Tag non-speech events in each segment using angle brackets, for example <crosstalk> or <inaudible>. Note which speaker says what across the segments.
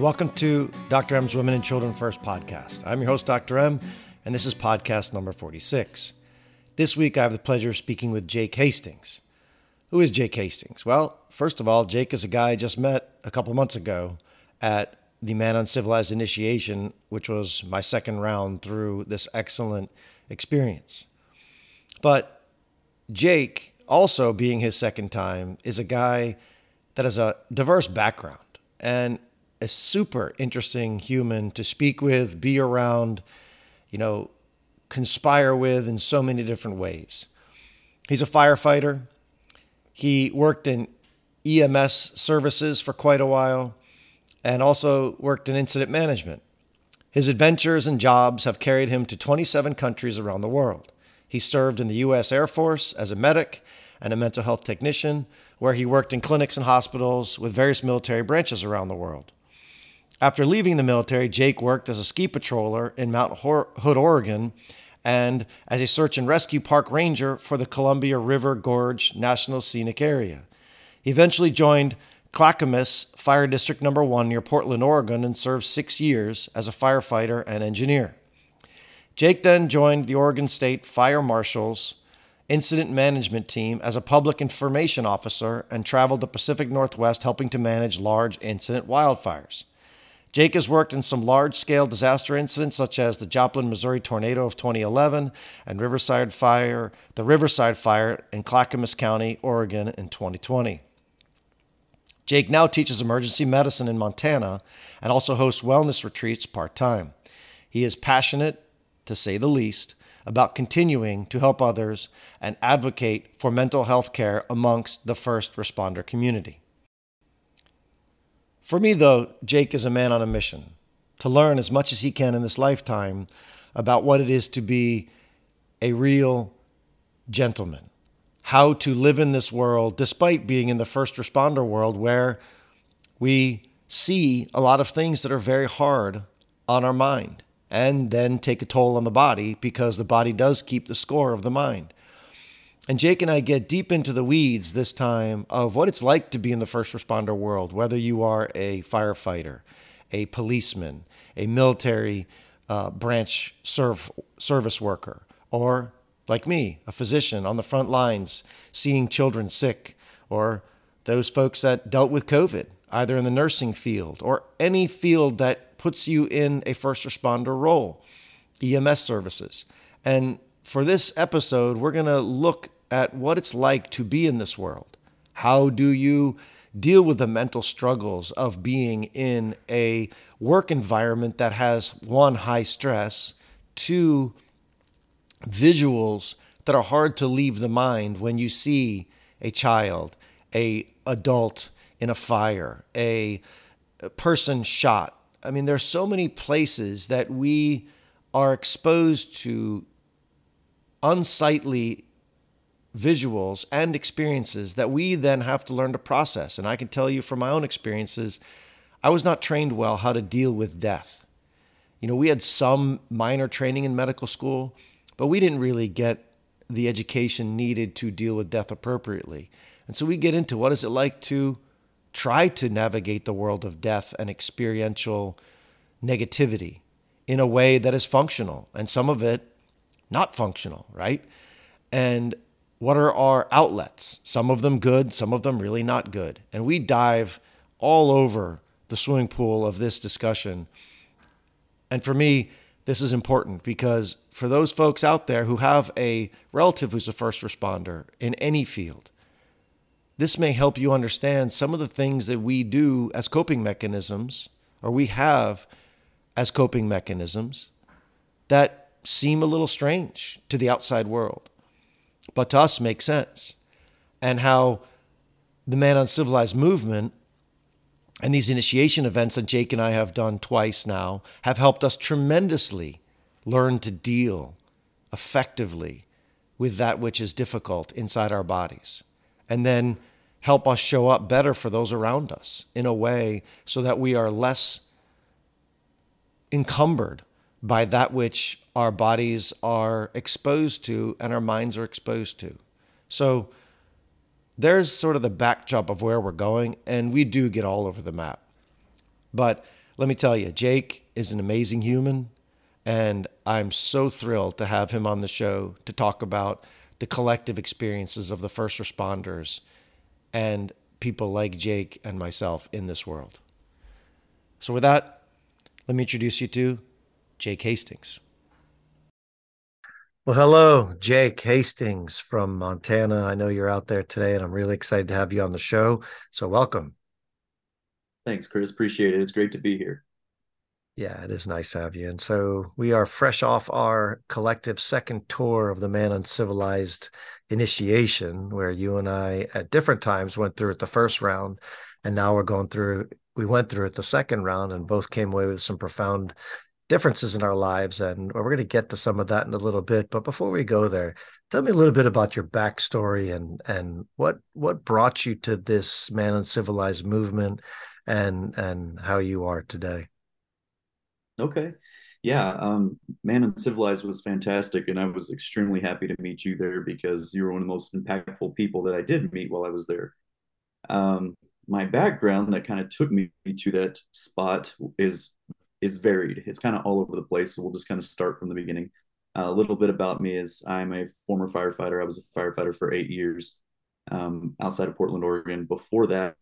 Speaker 1: And welcome to Dr. M's Women and Children First podcast. I'm your host, Dr. M, and this is podcast number 46. This week, I have the pleasure of speaking with Jake Hastings. Who is Jake Hastings? Well, first of all, Jake is a guy I just met a couple months ago at the Man Uncivilized Initiation, which was my second round through this excellent experience. But Jake, also being his second time, is a guy that has a diverse background and a super interesting human to speak with, be around, you know, conspire with in so many different ways. He's a firefighter. He worked in EMS services for quite a while and also worked in incident management. His adventures and jobs have carried him to 27 countries around the world. He served in the U.S. Air Force as a medic and a mental health technician, where he worked in clinics and hospitals with various military branches around the world. After leaving the military, Jake worked as a ski patroller in Mount Hood, Oregon, and as a search and rescue park ranger for the Columbia River Gorge National Scenic Area. He eventually joined Clackamas Fire District Number 1 near Portland, Oregon, and served six years as a firefighter and engineer. Jake then joined the Oregon State Fire Marshal's incident management team as a public information officer and traveled the Pacific Northwest helping to manage large incident wildfires. Jake has worked in some large scale disaster incidents such as the Joplin, Missouri tornado of 2011 and Riverside Fire, the Riverside Fire in Clackamas County, Oregon in 2020. Jake now teaches emergency medicine in Montana and also hosts wellness retreats part time. He is passionate, to say the least, about continuing to help others and advocate for mental health care amongst the first responder community. For me, though, Jake is a man on a mission to learn as much as he can in this lifetime about what it is to be a real gentleman, how to live in this world despite being in the first responder world where we see a lot of things that are very hard on our mind and then take a toll on the body because the body does keep the score of the mind. And Jake and I get deep into the weeds this time of what it's like to be in the first responder world, whether you are a firefighter, a policeman, a military uh, branch serve, service worker, or like me, a physician on the front lines seeing children sick, or those folks that dealt with COVID, either in the nursing field or any field that puts you in a first responder role, EMS services. And for this episode, we're going to look at what it's like to be in this world. How do you deal with the mental struggles of being in a work environment that has one, high stress, two, visuals that are hard to leave the mind when you see a child, a adult in a fire, a person shot, I mean, there's so many places that we are exposed to unsightly visuals and experiences that we then have to learn to process. And I can tell you from my own experiences, I was not trained well how to deal with death. You know, we had some minor training in medical school, but we didn't really get the education needed to deal with death appropriately. And so we get into what is it like to try to navigate the world of death and experiential negativity in a way that is functional and some of it not functional, right? And what are our outlets? Some of them good, some of them really not good. And we dive all over the swimming pool of this discussion. And for me, this is important because for those folks out there who have a relative who's a first responder in any field, this may help you understand some of the things that we do as coping mechanisms, or we have as coping mechanisms, that seem a little strange to the outside world, but to us make sense. And how the Man Uncivilized movement and these initiation events that Jake and I have done twice now have helped us tremendously learn to deal effectively with that which is difficult inside our bodies. And then help us show up better for those around us in a way so that we are less encumbered by that which our bodies are exposed to and our minds are exposed to. So there's sort of the backdrop of where we're going, and we do get all over the map. But let me tell you, Jake is an amazing human. And I'm so thrilled to have him on the show to talk about the collective experiences of the first responders and people like Jake and myself in this world. So, with that, let me introduce you to Jake Hastings. Well, hello, Jake Hastings from Montana. I know you're out there today, and I'm really excited to have you on the show. So, welcome.
Speaker 2: Thanks, Chris. Appreciate it. It's great to be here.
Speaker 1: Yeah, it is nice to have you. And so we are fresh off our collective second tour of the Man Uncivilized initiation, where you and I at different times went through it the first round. And now we're going through, we went through it the second round and both came away with some profound differences in our lives. And we're going to get to some of that in a little bit. But before we go there, tell me a little bit about your backstory and, and what, what brought you to this Man Uncivilized movement and, and how you are today.
Speaker 2: Okay. Yeah, um, Man Uncivilized was fantastic, and I was extremely happy to meet you there because you were one of the most impactful people that I did meet while I was there. Um, my background that kind of took me to that spot is is varied. It's kind of all over the place. So we'll just kind of start from the beginning. Uh, a little bit about me is I'm a former firefighter. I was a firefighter for eight years um, outside of Portland, Oregon. Before that,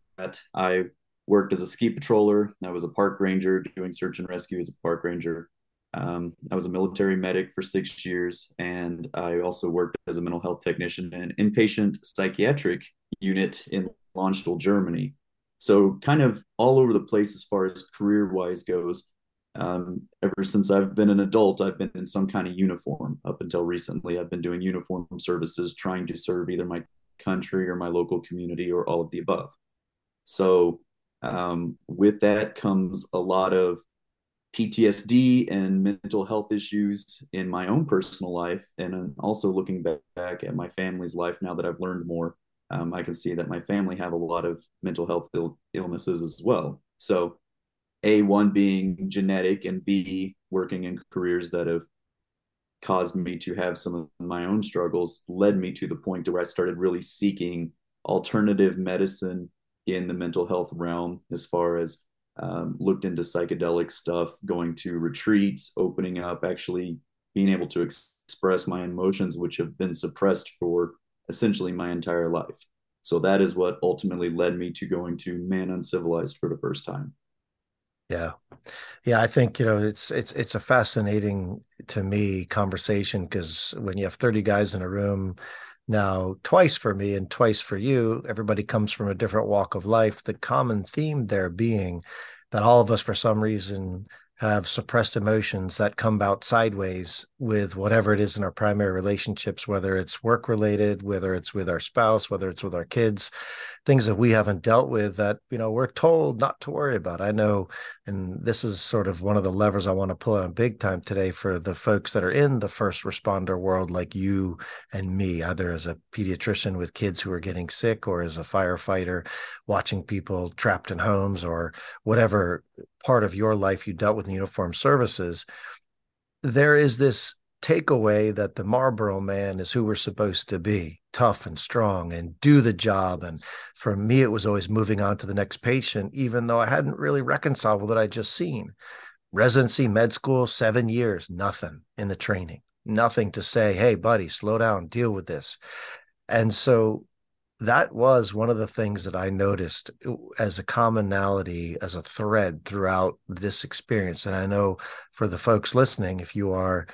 Speaker 2: I worked as a ski patroller. I was a park ranger doing search and rescue as a park ranger. Um, I was a military medic for six years, and I also worked as a mental health technician in an inpatient psychiatric unit in Landstuhl, Germany. So, kind of all over the place as far as career wise goes. Um, ever since I've been an adult, I've been in some kind of uniform. Up until recently, I've been doing uniform services, trying to serve either my country or my local community or all of the above. So, um, with that comes a lot of PTSD and mental health issues in my own personal life. And also looking back at my family's life now that I've learned more, um, I can see that my family have a lot of mental health Ill- illnesses as well. So, A, one being genetic, and B, working in careers that have caused me to have some of my own struggles led me to the point to where I started really seeking alternative medicine in the mental health realm as far as um, looked into psychedelic stuff, going to retreats, opening up, actually being able to ex- express my emotions, which have been suppressed for essentially my entire life. So that is what ultimately led me to going to Man Uncivilized for the first time.
Speaker 1: Yeah. Yeah, I think, you know, it's it's it's a fascinating to me conversation because when you have 30 guys in a room now, twice for me and twice for you, everybody comes from a different walk of life. The common theme there being that all of us, for some reason, have suppressed emotions that come out sideways with whatever it is in our primary relationships, whether it's work related, whether it's with our spouse, whether it's with our kids, things that we haven't dealt with that, you know, we're told not to worry about. I know, and this is sort of one of the levers I want to pull on big time today for the folks that are in the first responder world, like you and me, either as a pediatrician with kids who are getting sick or as a firefighter watching people trapped in homes or whatever part of your life you dealt with in uniform services, there is this takeaway that the Marlboro man is who we're supposed to be tough and strong and do the job. And for me, it was always moving on to the next patient, even though I hadn't really reconciled with what I'd just seen. Residency, med school, seven years, nothing in the training, nothing to say, hey, buddy, slow down, deal with this. And so that was one of the things that I noticed uh, as a commonality, as a thread throughout this experience. And I know for the folks listening, if you are,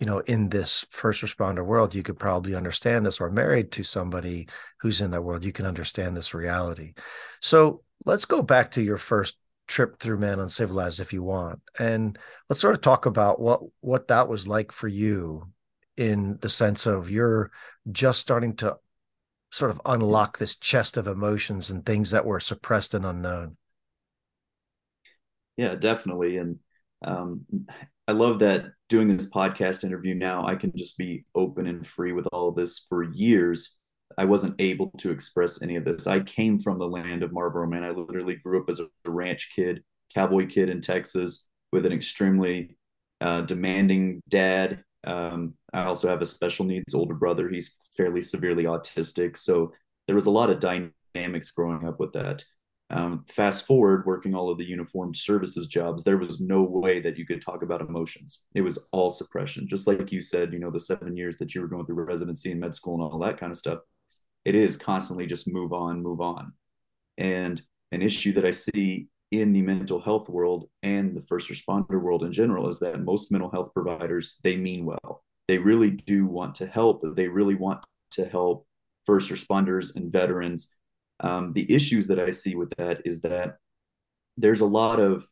Speaker 1: you know, in this first responder world, you could probably understand this or married to somebody who's in that world, you can understand this reality. So let's go back to your first trip through Man Uncivilized if you want. And let's sort of talk about what what that was like for you in the sense of you're just starting to sort of unlock this chest of emotions and things that were suppressed and unknown.
Speaker 2: Yeah, definitely. And um, I love that doing this podcast interview now, I can just be open and free with all of this for years. I wasn't able to express any of this. I came from the land of Marlboro Man. I literally grew up as a ranch kid, cowboy kid in Texas with an extremely uh, demanding dad um, I also have a special needs older brother. He's fairly severely autistic. So there was a lot of dynamics growing up with that. Um, fast forward, working all of the uniformed services jobs, there was no way that you could talk about emotions. It was all suppression. Just like you said, you know, the seven years that you were going through residency and med school and all that kind of stuff, it is constantly just move on, move on. And an issue that I see in the mental health world and the first responder world in general is that most mental health providers, they mean well. They really do want to help. They really want to help first responders and veterans um, the issues that I see with that is that there's a lot of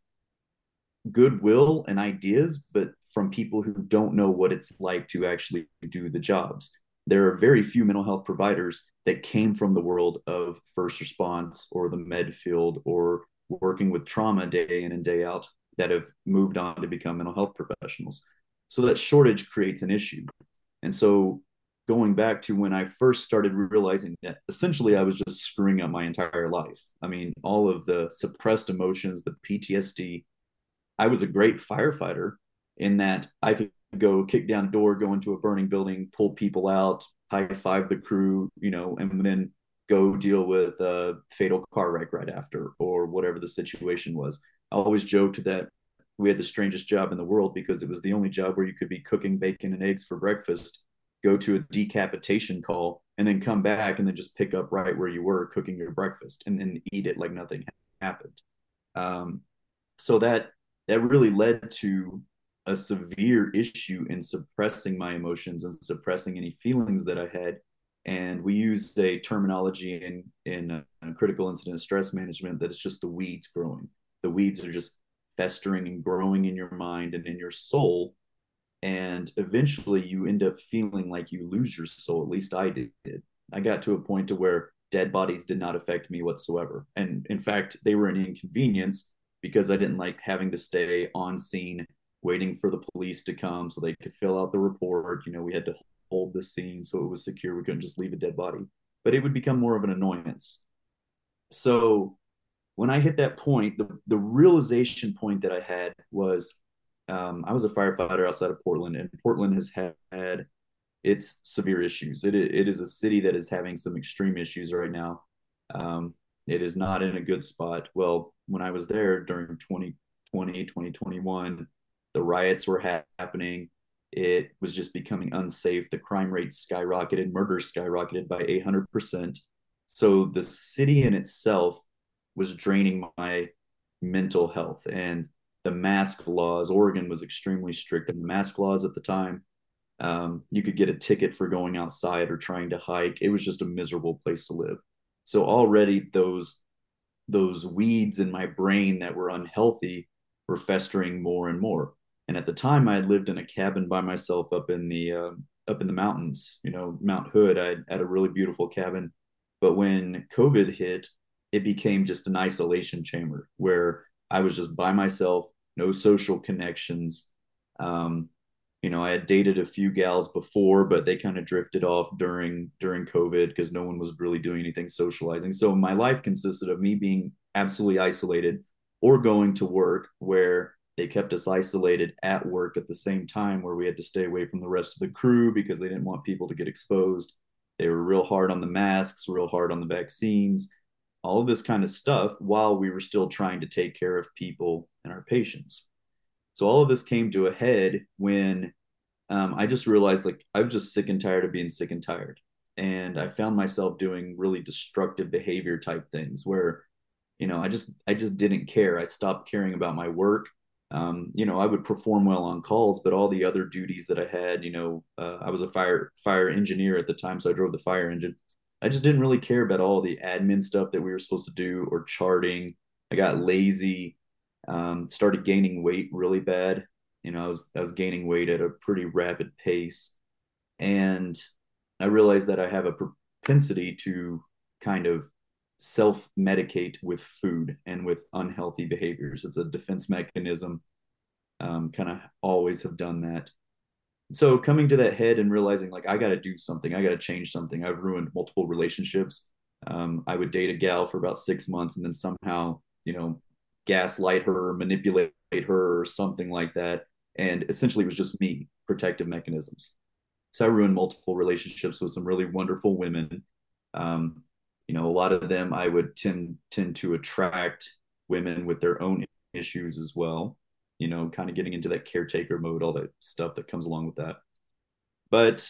Speaker 2: goodwill and ideas, but from people who don't know what it's like to actually do the jobs. There are very few mental health providers that came from the world of first response or the med field or working with trauma day in and day out that have moved on to become mental health professionals. So that shortage creates an issue. And so going back to when I first started realizing that essentially I was just screwing up my entire life. I mean, all of the suppressed emotions, the PTSD. I was a great firefighter in that I could go kick down a door, go into a burning building, pull people out, high five the crew, you know, and then go deal with a fatal car wreck right after or whatever the situation was. I always joked that we had the strangest job in the world because it was the only job where you could be cooking bacon and eggs for breakfast go to a decapitation call and then come back and then just pick up right where you were cooking your breakfast and then eat it like nothing happened. Um, so that that really led to a severe issue in suppressing my emotions and suppressing any feelings that I had. And we use a terminology in in uh, critical incident stress management that it's just the weeds growing. The weeds are just festering and growing in your mind and in your soul and eventually you end up feeling like you lose your soul at least i did. I got to a point to where dead bodies did not affect me whatsoever. And in fact they were an inconvenience because i didn't like having to stay on scene waiting for the police to come so they could fill out the report. You know we had to hold the scene so it was secure. We couldn't just leave a dead body. But it would become more of an annoyance. So when i hit that point the, the realization point that i had was um, I was a firefighter outside of Portland, and Portland has had, had its severe issues. It, it is a city that is having some extreme issues right now. Um, it is not in a good spot. Well, when I was there during 2020, 2021, the riots were ha- happening. It was just becoming unsafe. The crime rate skyrocketed, murder skyrocketed by 800%. So the city in itself was draining my mental health. And the mask laws. Oregon was extremely strict in the mask laws at the time. Um, you could get a ticket for going outside or trying to hike. It was just a miserable place to live. So already those those weeds in my brain that were unhealthy were festering more and more. And at the time, I had lived in a cabin by myself up in the uh, up in the mountains. You know, Mount Hood. I had a really beautiful cabin. But when COVID hit, it became just an isolation chamber where I was just by myself, no social connections. Um, you know, I had dated a few gals before, but they kind of drifted off during during COVID because no one was really doing anything socializing. So my life consisted of me being absolutely isolated or going to work where they kept us isolated at work at the same time where we had to stay away from the rest of the crew because they didn't want people to get exposed. They were real hard on the masks, real hard on the vaccines all of this kind of stuff while we were still trying to take care of people and our patients. So all of this came to a head when um, I just realized like I was just sick and tired of being sick and tired. And I found myself doing really destructive behavior type things where, you know, I just I just didn't care. I stopped caring about my work. Um, you know, I would perform well on calls, but all the other duties that I had, you know, uh, I was a fire fire engineer at the time, so I drove the fire engine. I just didn't really care about all the admin stuff that we were supposed to do or charting. I got lazy, um, started gaining weight really bad. You know, I was I was gaining weight at a pretty rapid pace, and I realized that I have a propensity to kind of self medicate with food and with unhealthy behaviors. It's a defense mechanism. Um, kind of always have done that so coming to that head and realizing like I got to do something, I got to change something. I've ruined multiple relationships. Um, I would date a gal for about six months and then somehow, you know, gaslight her, manipulate her, or something like that. And essentially, it was just me, protective mechanisms. So I ruined multiple relationships with some really wonderful women. Um, you know, a lot of them I would tend tend to attract women with their own issues as well. You know, kind of getting into that caretaker mode, all that stuff that comes along with that. But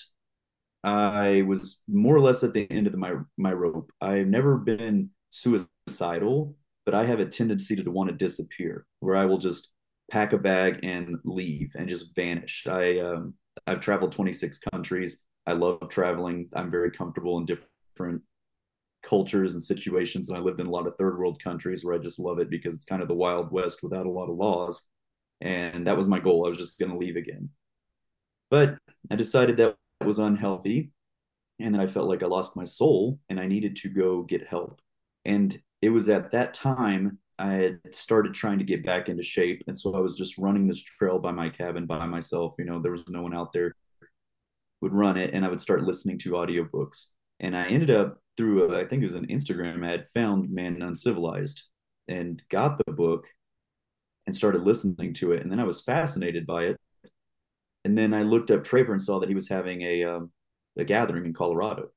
Speaker 2: I was more or less at the end of the, my my rope. I've never been suicidal, but I have a tendency to, want to disappear, where I will just pack a bag and leave and just vanish. I um, I've traveled 26 countries. I love traveling. I'm very comfortable in different cultures and situations. And I lived in a lot of third world countries where I just love it because it's kind of the wild west without a lot of laws. And that was my goal. I was just going to leave again. But I decided that was unhealthy. And then I felt like I lost my soul and I needed to go get help. And it was at that time I had started trying to get back into shape. And so I was just running this trail by my cabin by myself. You know, there was no one out there would run it and I would start listening to audiobooks. And I ended up through, a, I think it was an Instagram ad, found Man Uncivilized and got the book and started listening to it. And then I was fascinated by it. And then I looked up Traver and saw that he was having a, um, a gathering in Colorado.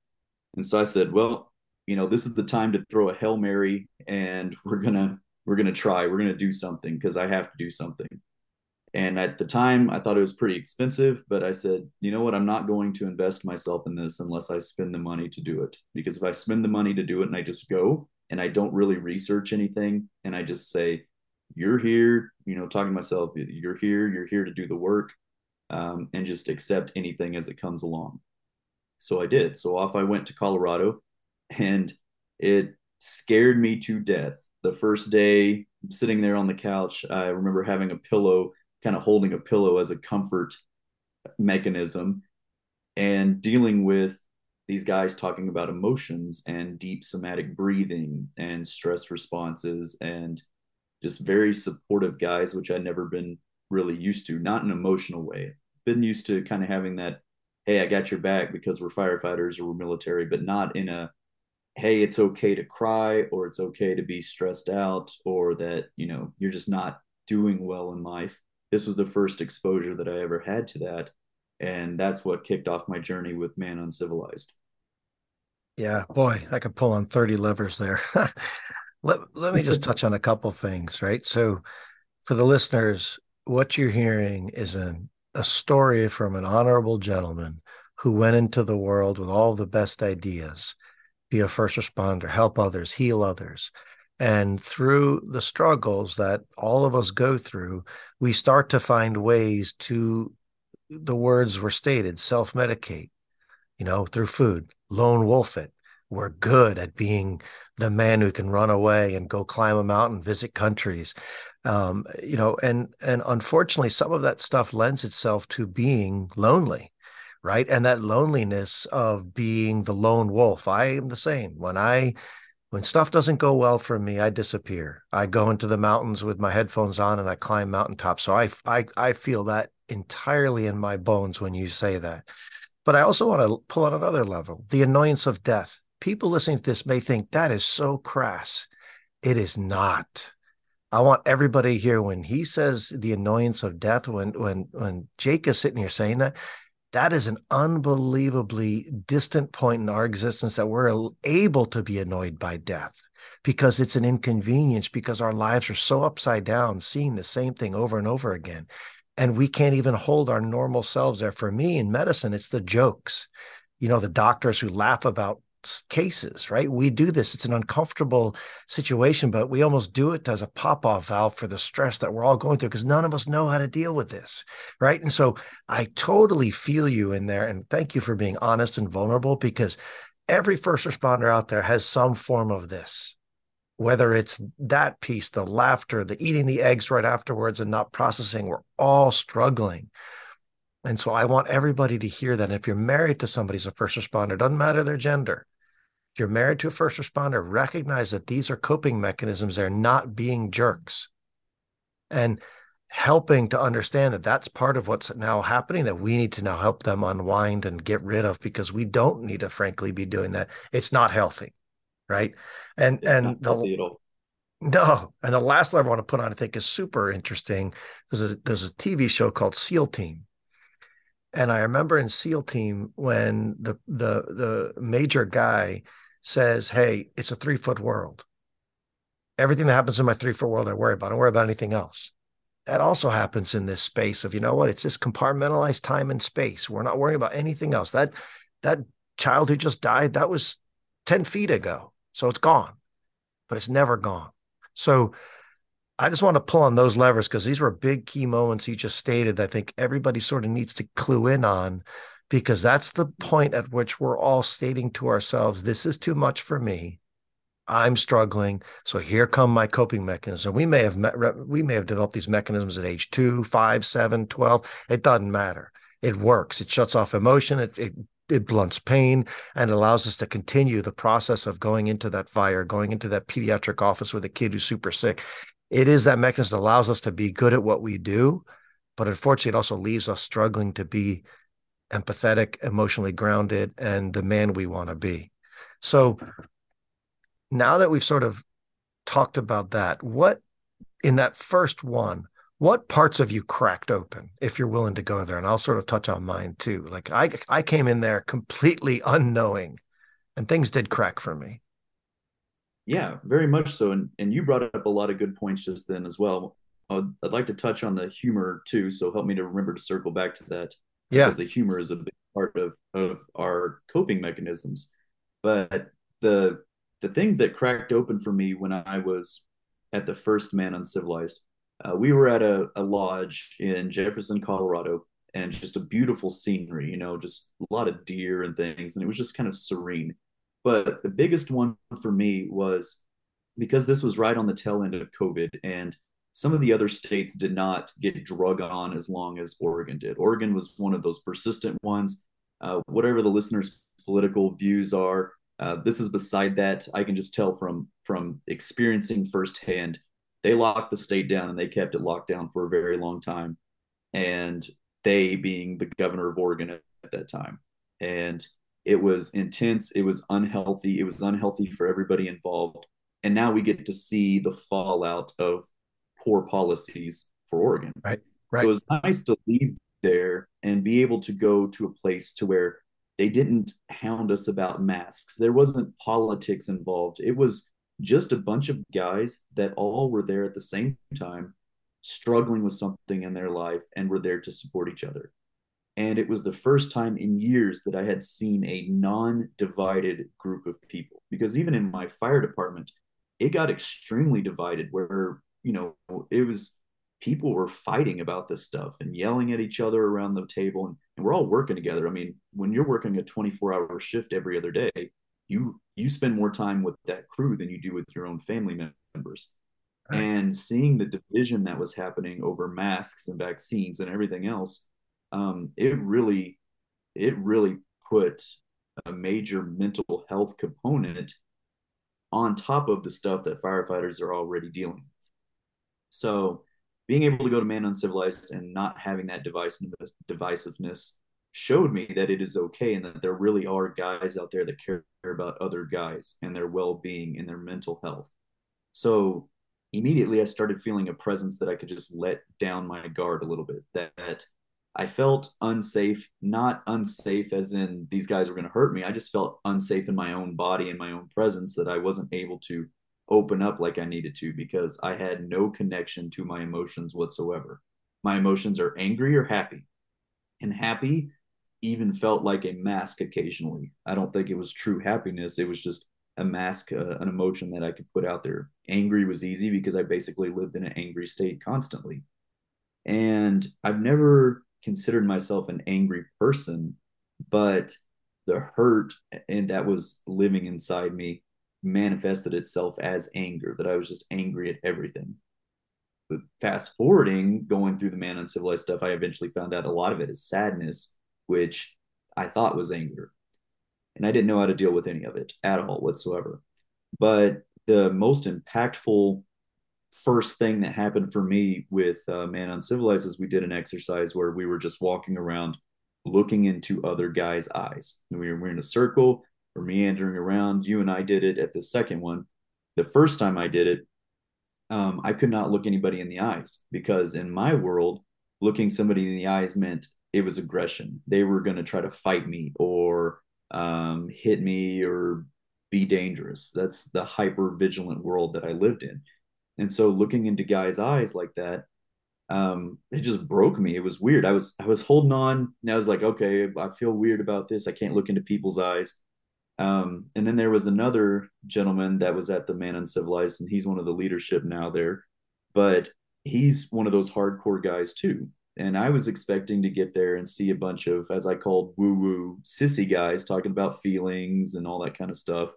Speaker 2: And so I said, well, you know, this is the time to throw a Hail Mary and <laughs> we're to we're to try, we're to do something because I have to do something. And at the time, I thought it was pretty expensive, but I said, you know what? I'm not going to invest myself in this unless I spend the money to do it. Because if I spend the money to do it and I just go and I don't really research anything and I just say, you're here, you know, talking to myself, you're here, you're here to do the work um, and just accept anything as it comes along. So I did. So off I went to Colorado and it scared me to death the first day sitting there on the couch, I remember having a pillow, kind of holding a pillow as a comfort mechanism and dealing with these guys talking about emotions and deep somatic breathing and stress responses and just very supportive guys, which I'd never been really used to, not in an emotional way. Been used to kind of having that, hey, I got your back because we're firefighters or we're military, but not in a hey it's okay to cry or it's okay to be stressed out or that you know you're just not doing well in life. This was the first exposure that i ever had to that and that's what kicked off my journey with man uncivilized.
Speaker 1: Yeah boy i could pull on 30 levers there <laughs> let, let me just touch on a couple things right so for the listeners what you're hearing is an, a story from an honorable gentleman who went into the world with all the best ideas be a first responder, help others, heal others. And through the struggles that all of us go through, we start to find ways to, the words were stated, self medicate, you know, through food, lone wolf it. We're good at being the man who can run away and go climb a mountain, visit countries. Um, you know, and and unfortunately, some of that stuff lends itself to being lonely right? And that loneliness of being the lone wolf. I am the same. When i when stuff doesn't go well for me i disappear. I go into the mountains with my headphones on and i climb mountaintops. So i i, I feel that entirely in my bones when you say that. But i also want to pull on another level the annoyance of death people listening to this may think that is so crass. It is not. I want everybody here when he says the annoyance of death, when when when Jake is sitting here saying that, that is an unbelievably distant point in our existence that we're able to be annoyed by death because it's an inconvenience because our lives are so upside down seeing the same thing over and over again and we can't even hold our normal selves there. For me in medicine it's the jokes. You know the doctors who laugh about cases, right? We do this. It's an uncomfortable situation, but we almost do it as a pop off valve for the stress that we're all going through because none of us know how to deal with this, right? And so I totally feel you in there. And thank you for being honest and vulnerable because every first responder out there has some form of this. Whether it's that piece, the laughter, the eating the eggs right afterwards and not processing, we're all struggling. And so I want everybody to hear that. If you're married to somebody who's a first responder, doesn't matter their gender. If you're married to a first responder, recognize that these are coping mechanisms. They're not being jerks. And helping to understand that that's part of what's now happening that we need to now help them unwind and get rid of because we don't need to frankly be doing that it's not healthy right and it's and the no and the last level i want to put on i think is super interesting there's a there's a tv show called seal team and I remember in SEAL team when the the the major guy says, Hey, it's a three foot world. Everything that happens in my three foot world, I worry about. I don't worry about anything else. That also happens in this space of, you know what? It's this compartmentalized time and space. We're not worrying about anything else. That that child who just died, that was 10 feet ago. So it's gone, but it's never gone. So I just want to pull on those levers because these were big key moments you just stated. I think everybody sort of needs to clue in on because that's the point at which we're all stating to ourselves, this is too much for me. I'm struggling. So here come my coping mechanisms. We may have met, we may have developed these mechanisms at age two, five, seven, 12. It doesn't matter. It works. It shuts off emotion. It, it it blunts pain and allows us to continue the process of going into that fire, going into that pediatric office with a kid who's super sick. It is that mechanism that allows us to be good at what we do, but unfortunately, it also leaves us struggling to be empathetic, emotionally grounded, and the man we want to be. So now that we've sort of talked about that, what in that first one, what parts of you cracked open if you're willing to go there? And I'll sort of touch on mine too. Like I I came in there completely <laughs> unknowing and things did crack for me.
Speaker 2: Yeah, very much so. And and you brought up a lot of good points just then as well. I'd, I'd like to touch on the humor too. So help me to remember to circle back to that
Speaker 1: yeah.
Speaker 2: because the humor is a big part of of our coping mechanisms. But the the things that cracked open for me when I was at the first Man Uncivilized, uh, we were at a, a lodge in Jefferson, Colorado, and just a beautiful scenery, you know, just a lot of deer and things, and it was just kind of serene. But the biggest one for me was because this was right on the tail end of COVID, and some of the other states did not get drug on as long as Oregon did. Oregon was one of those persistent ones. Uh, whatever the listeners' political views are, uh, this is beside that. I can just tell from from experiencing firsthand. They locked the state down and they kept it locked down for a very long time, and they being the governor of Oregon at, at that time, and it was intense. It was unhealthy. It was unhealthy for everybody involved. And now we get to see the fallout of poor policies for Oregon.
Speaker 1: Right. Right.
Speaker 2: So it's nice to leave there and be able to go to a place to where they didn't hound us about masks. There wasn't politics involved. It was just a bunch of guys that all were there at the same time, struggling with something in their life and were there to support each other. And it was the first time in years that I had seen a non divided group of people. Because even in my fire department, it got extremely divided where you know, it was people were fighting about this stuff and yelling at each other around the table and, and we're all working together. I mean, when you're working a 24 hour shift every other day, you you spend more time with that crew than you do with your own family members. Right. And seeing the division that was happening over masks and vaccines and everything else, um, it really, it really put a major mental health component on top of the stuff that firefighters are already dealing so being able to go to Man Uncivilized and not having that divisiveness showed me that it is okay and that there really are guys out there that care about other guys and their well-being and their mental health. So immediately I started feeling a presence that I could just let down my guard a little bit that, that I felt unsafe, not unsafe as in these guys were going to hurt me. I just felt unsafe in my own body and my own presence that I wasn't able to open up like I needed to because I had no connection to my emotions whatsoever. My emotions are angry or happy. And happy even felt like a mask occasionally. I don't think it was true happiness. It was just a mask, uh, an emotion that I could put out there. Angry was easy because I basically lived in an angry state constantly. And I've never considered myself an angry person, but the hurt and that was living inside me manifested itself as anger, that I was just angry at everything. But fast forwarding, going through the man uncivilized stuff, I eventually found out a lot of it is sadness, which I thought was anger. And I didn't know how to deal with any of it at all whatsoever. But the most impactful first thing that happened for me with uh, Man Uncivilized is we did an exercise where we were just walking around looking into other guys' eyes. we were, we were in a circle or meandering around. You and I did it at the second one. The first time I did it, um, I could not look anybody in the eyes because in my world, looking somebody in the eyes meant it was aggression. They were going to try to fight me or um, hit me or be dangerous. That's the hyper vigilant world that I lived in. And so looking into guys' eyes like that, um, it just broke me. It was weird. I was I was holding on. And I was like, okay, I feel weird about this. I can't look into people's eyes. Um, and then there was another gentleman that was at the Man Uncivilized, and he's one of the leadership now there. But he's one of those hardcore guys too. And I was expecting to get there and see a bunch of, as I called woo woo sissy guys talking about feelings and all that kind of stuff.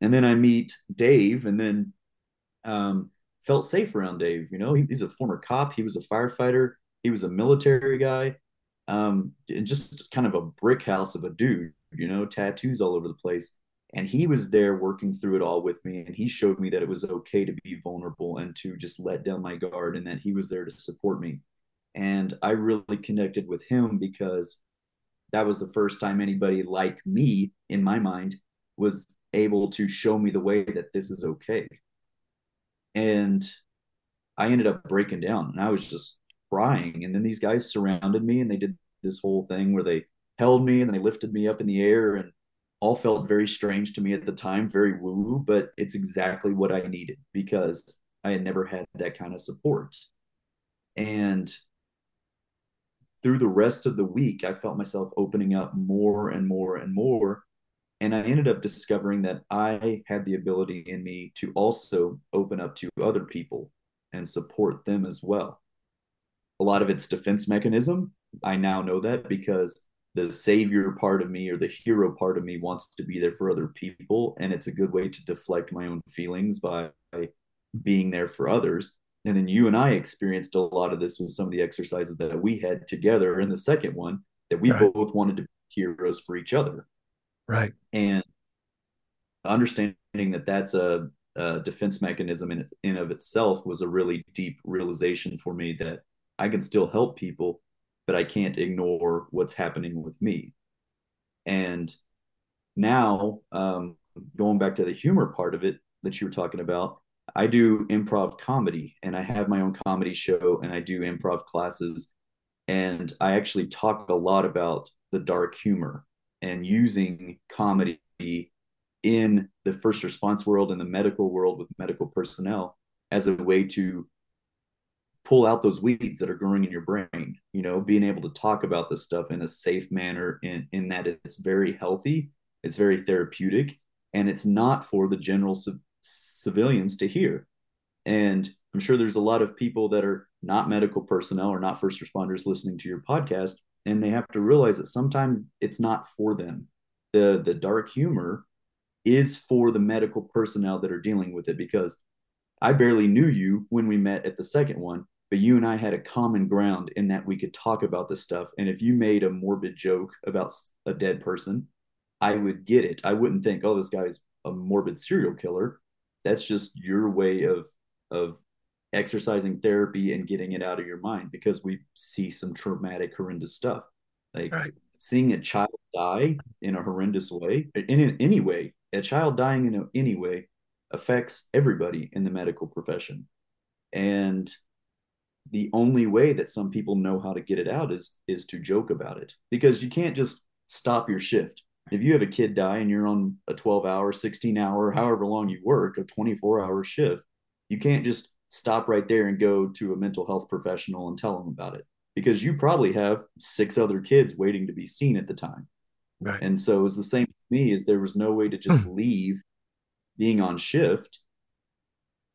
Speaker 2: And then I meet Dave and then um, felt safe around Dave. You know, he, he's a former cop, he was a firefighter, he was a military guy, um, and just kind of a brick house of a dude, you know, tattoos all over the place. And he was there working through it all with me. And he showed me that it was okay to be vulnerable and to just let down my guard and that he was there to support me. And I really connected with him because that was the first time anybody like me, in my mind, was able to show me the way that this is okay. And I ended up breaking down and I was just crying. And then these guys surrounded me and they did this whole thing where they held me and they lifted me up in the air and all felt very strange to me at the time, very woo, but it's exactly what I needed because I had never had that kind of support. And through the rest of the week, I felt myself opening up more and more and more. And I ended up discovering that I had the ability in me to also open up to other people and support them as well. A lot of it's defense mechanism. I now know that because the savior part of me or the hero part of me wants to be there for other people and it's a good way to deflect my own feelings by being there for others. And then you and i experienced a lot of this with some of the exercises that we had together in the second one that we right. both wanted to be heroes for each other.
Speaker 1: Right.
Speaker 2: And understanding that that's a, a defense mechanism in in of itself was a really deep realization for me that i can still help people but I can't ignore what's happening with me. And now, um, going back to the humor part of it that you were talking about, I do improv comedy and I have my own comedy show and I do improv classes. And I actually talk a lot about the dark humor and using comedy in the first response world and the medical world with medical personnel as a way to pull out those weeds that are growing in your brain you know being able to talk about this stuff in a safe manner in, in that it's very healthy it's very therapeutic and it's not for the general civilians to hear. And i'm sure there's a lot of people that are not medical personnel or not first responders listening to your podcast and they have to realize that sometimes it's not for them. The the dark humor is for the medical personnel that are dealing with it because I barely knew you when we met at the second one, but you and I had a common ground in that we could talk about this stuff. And if you made a morbid joke about a dead person, I would get it. I wouldn't think, oh, this guy's a morbid serial killer. That's just your way of of exercising therapy and getting it out of your mind because we see some traumatic, horrendous stuff. Like right. seeing a child die in a horrendous way, in any way, a child dying in any way affects everybody in the medical profession. And the only way that some people know how to get it out is is to joke about it because you can't just stop your shift. If you have a kid die and you're on a 12 hour, 16 hour, however long you work, a 24 hour shift, you can't just stop right there and go to a mental health professional and tell them about it because you probably have six other kids waiting to be seen at the time. Right. And so it was the same with me is there was no way to just hmm. leave being on shift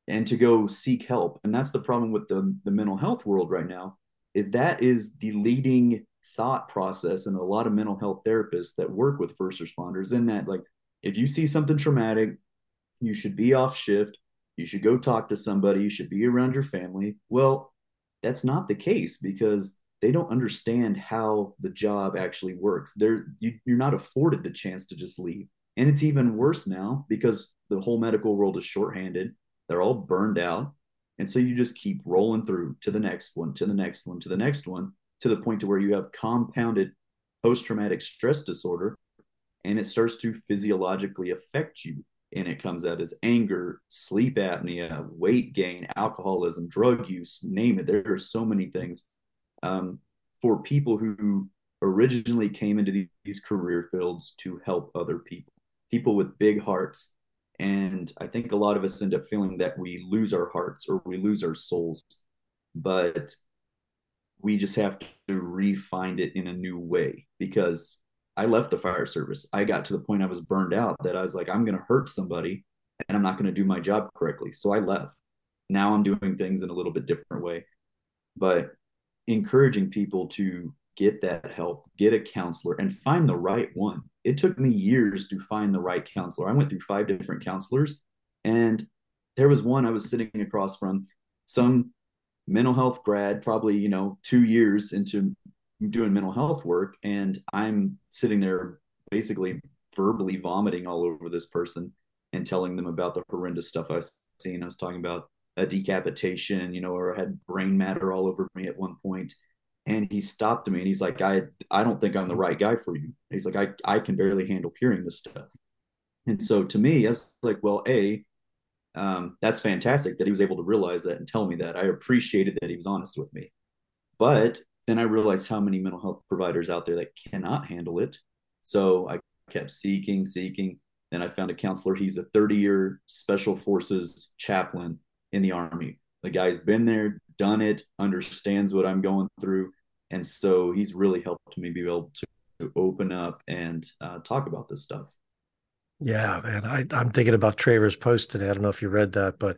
Speaker 2: and to go seek help. And that's the problem with the, the mental health world right now is that is the leading thought process and a lot of mental health therapists that work with first responders in that like if you see something traumatic you should be off shift. You should go talk to somebody. You should be around your family. Well that's not the case because they don't understand how the job actually works. They're you, you're not afforded the chance to just leave and it's even worse now because the whole medical world is shorthanded. They're all burned out. And so you just keep rolling through to the next one, to the next one, to the next one, to the point to where you have compounded post-traumatic stress disorder and it starts to physiologically affect you. And it comes out as anger, sleep apnea, weight gain, alcoholism, drug use, name it. There are so many things um, for people who originally came into these career fields to help other people people with big hearts. And I think a lot of us end up feeling that we lose our hearts or we lose our souls. But we just have to refine it in a new way because I left the fire service. I got to the point I was burned out that I was like, I'm going to hurt somebody and I'm not going to do my job correctly. So I left. Now I'm doing things in a little bit different way. But encouraging people to get that help, get a counselor, and find the right one. It took me years to find the right counselor. I went through five different counselors, and there was one I was sitting across from, some mental health grad, probably, you know, two years into doing mental health work. And I'm sitting there basically verbally vomiting all over this person and telling them about the horrendous stuff I've seen. I was talking about a decapitation, you know, or I had brain matter all over me at one point. And he stopped me and he's like, I I don't think I'm the right guy for you. He's like, I, I can barely handle hearing this stuff. And so to me, was like, well, A, um, that's fantastic that he was able to realize that and tell me that. I appreciated that he was honest with me. But then I realized how many mental health providers out there that cannot handle it. So I kept seeking, seeking. Then I found a counselor. He's a 30 year special forces chaplain in the army. The guy's been there, done it, understands what I'm going through. And so he's really helped me be able to, to open up and uh, talk about this stuff.
Speaker 1: Yeah, man. I, I'm thinking about Trevor's post today. I don't know if you read that, but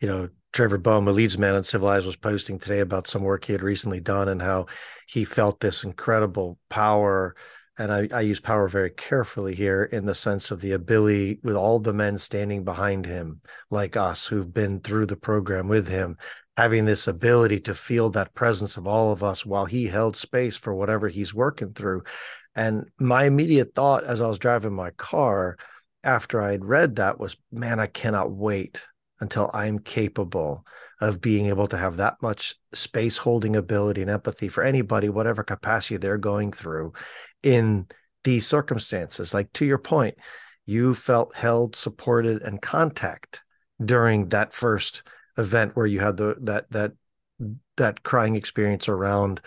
Speaker 1: you know, Trevor Boehm, a leads man Uncivilized, was posting today about some work he had recently done and how he felt this incredible power. And I, I use power very carefully here in the sense of the ability with all the men standing behind him, like us who've been through the program with him, having this ability to feel that presence of all of us while he held space for whatever he's working through. And my immediate thought as I was driving my car after I had read that was, man, I cannot wait until I'm capable of being able to have that much space holding ability and empathy for anybody, whatever capacity they're going through in these circumstances. Like to your point, you felt held, supported, and contact during that first event where you had the that that that crying experience around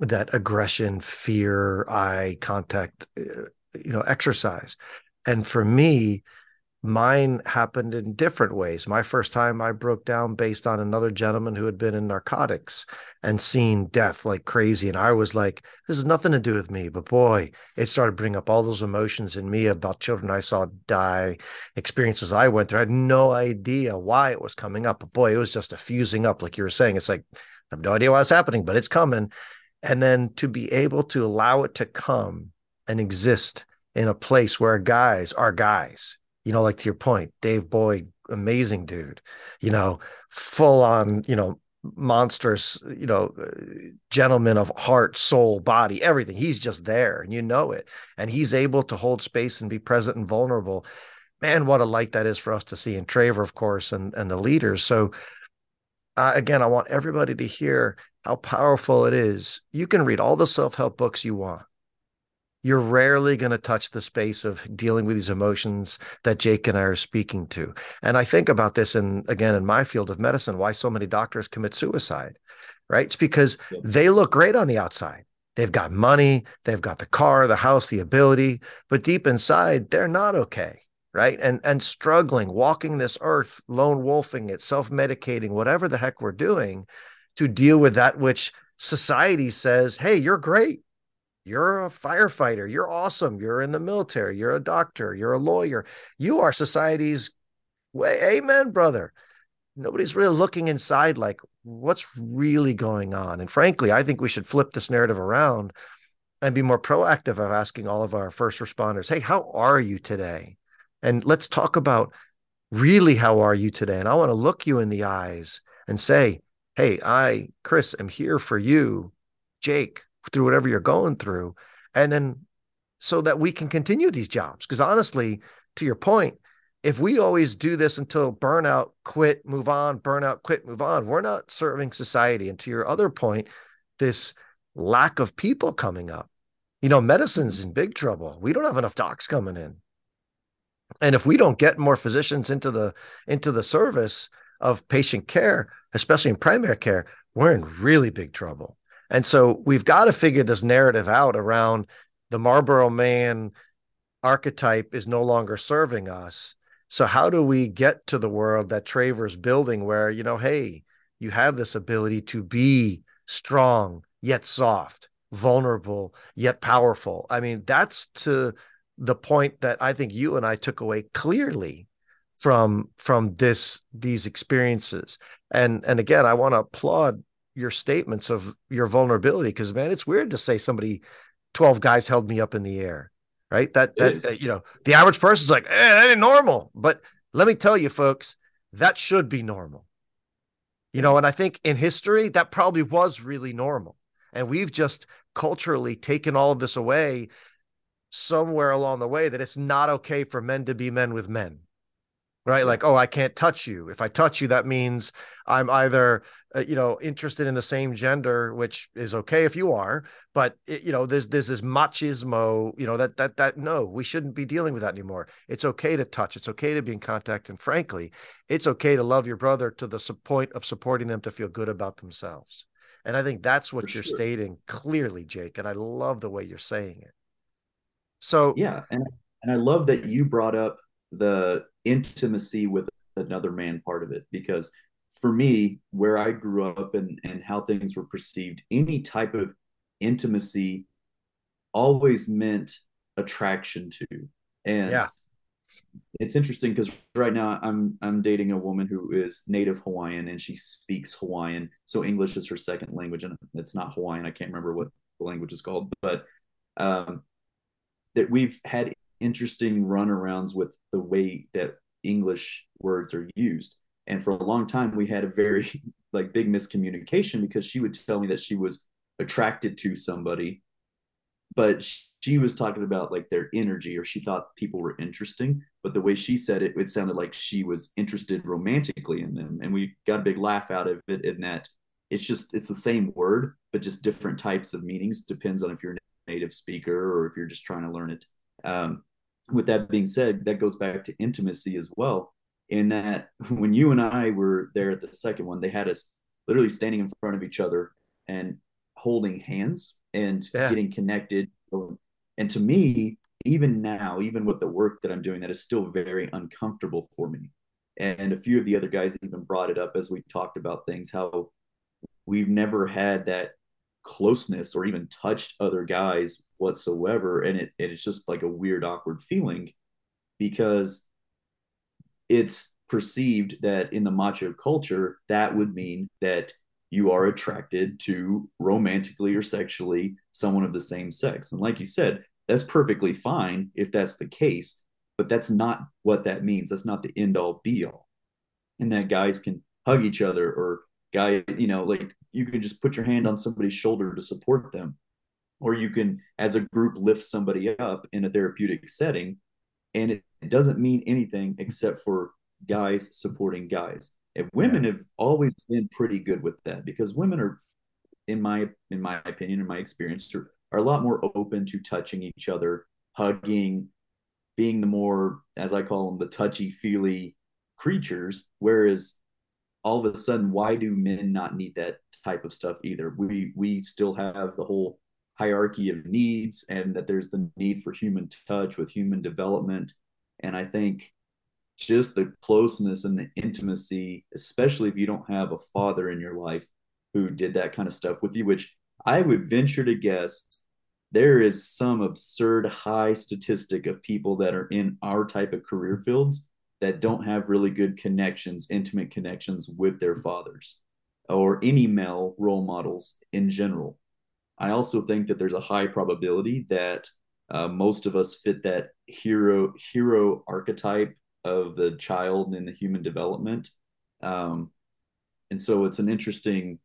Speaker 1: that aggression, fear, eye contact, uh, you know, exercise. And for me, mine happened in different ways. My first time I broke down based on another gentleman who had been in narcotics and seen death like crazy. And I was like, this has nothing to do with me. But boy, it started bringing up all those emotions in me about children I saw die, experiences I went through. I had no idea why it was coming up. But boy, it was just a fusing up, like you were saying. It's like, I have no idea why it's happening, but it's coming. And then to be able to allow it to come and exist in a place where guys are guys you know, like to your point, Dave Boyd, amazing dude, you know, full on, you know, monstrous, you know, gentleman of heart, soul, body, everything. He's just there and you know it. And he's able to hold space and be present and vulnerable. Man, what a light that is for us to see. And Trevor, of course, and, and the leaders. So, uh, again, I want everybody to hear how powerful it is. You can read all the self help books you want you're rarely going to touch the space of dealing with these emotions that Jake and I are speaking to. And I think about this in again in my field of medicine, why so many doctors commit suicide, right? It's because they look great on the outside. They've got money, they've got the car, the house, the ability, but deep inside, they're not okay, right? And and struggling, walking this earth, lone wolfing it, self-medicating, whatever the heck we're doing to deal with that which society says, "Hey, you're great you're a firefighter. You're awesome. You're in the military. You're a doctor. You're a lawyer. You are society's way. Amen, brother. Nobody's really looking inside like what's really going on. And frankly, I think we should flip this narrative around and be more proactive of asking all of our first responders, hey, how are you today? And let's talk about really how are you today? And I want to look you in the eyes and say, hey, I, Chris, am here for you. Jake, through whatever you're going through. And then so that we can continue these jobs. Because honestly to your point if we always do this until burnout quit move on burnout quit move on we're not serving society. And to your other point this lack of people coming up. You know medicine's mm-hmm. in big trouble. We don't have enough docs coming in. And if we don't get more physicians into the into the service of patient care especially in primary care we're in really big trouble and so we've got to figure this narrative out around the Marlboro man archetype is no longer serving us. So how do we get to the world that Trevor's building where, you know, hey, you have this ability to be strong yet soft, vulnerable yet powerful. I mean, that's to the point that I think you and I took away clearly from from this these experiences. And and again, I want to applaud your statements of your vulnerability because man, it's weird to say somebody 12 guys held me up in the air right? That that uh, you know, the average person's like, eh, that ain't normal. But let me tell you, folks, that should be normal. You know, and I think in history that probably was really normal, and we've just culturally taken all of this away somewhere along the way that it's not okay for men to be men with men right? Like oh i can't touch you. If i touch you that means i'm either uh, you know interested in the same gender which is okay if you are but it, you know there's there's this machismo you know that that that no we shouldn't be dealing with that anymore. It's okay to touch. It's okay to be in contact and frankly it's okay to love your brother to the point of supporting them to feel good about themselves. And i think that's what For you're sure. stating clearly jake and i love the way you're saying it. So
Speaker 2: yeah and and i love that you brought up the intimacy with another man part of it. Because for me where i grew up and and how things were perceived any type of intimacy always meant attraction to. And yeah. it's interesting because right now i'm i'm dating a woman who is native hawaiian and she speaks hawaiian. So english is her second language and it's not hawaiian. I can't remember what the language is called but um that we've had interesting runarounds with the way that English words are used. And for a long time, we had a very <laughs> like big miscommunication because she would tell me that she was attracted to somebody, but she was talking about like their energy or she thought people were interesting. But the way she said it, it sounded like she was interested romantically in them. And we got a big laugh out of it in that it's just, it's the same word, but just different types of meanings. Depends on if you're a native speaker or if you're just trying to learn it. Um, with that being said, that goes back to intimacy as well. In that when you and I were there at the second one, they had us literally standing in front of each other and holding hands and yeah. getting connected. And to me, even now, even with the work that I'm doing, that is still very uncomfortable for me. And a few of the other guys even brought it up as we talked about things, how we've never had that closeness or even touched other guys whatsoever. And it, it's just like a weird awkward feeling because it's perceived that in the macho culture that would mean that you are attracted to romantically or sexually someone of the same sex. And like you said that's perfectly fine if that's the case but that's not what that means. That's not the end all be all. And that guys can hug each other or guy you know like you can just put your hand on somebody's shoulder to support them or you can as a group lift somebody up in a therapeutic setting and it, doesn't mean anything except for guys supporting guys. And women have always been pretty good with that because women are in my in my opinion in my experience are, are a lot more open to touching each other hugging being the more as i call them the touchy feely creatures whereas all of a sudden why do men not need that type of stuff either? We we still have the whole hierarchy of needs and that there's the need for human touch with human development and i think just the closeness and the intimacy especially if you don't have a father in your life who did that kind of stuff with you which i would venture to guess there is some absurd high statistic of people that are in our type of career fields that don't have really good connections, intimate connections with their fathers or any male role models in general. I also think that there's a high probability that uh, most of us fit that hero hero archetype of the child in the human development, um, and so it's an interesting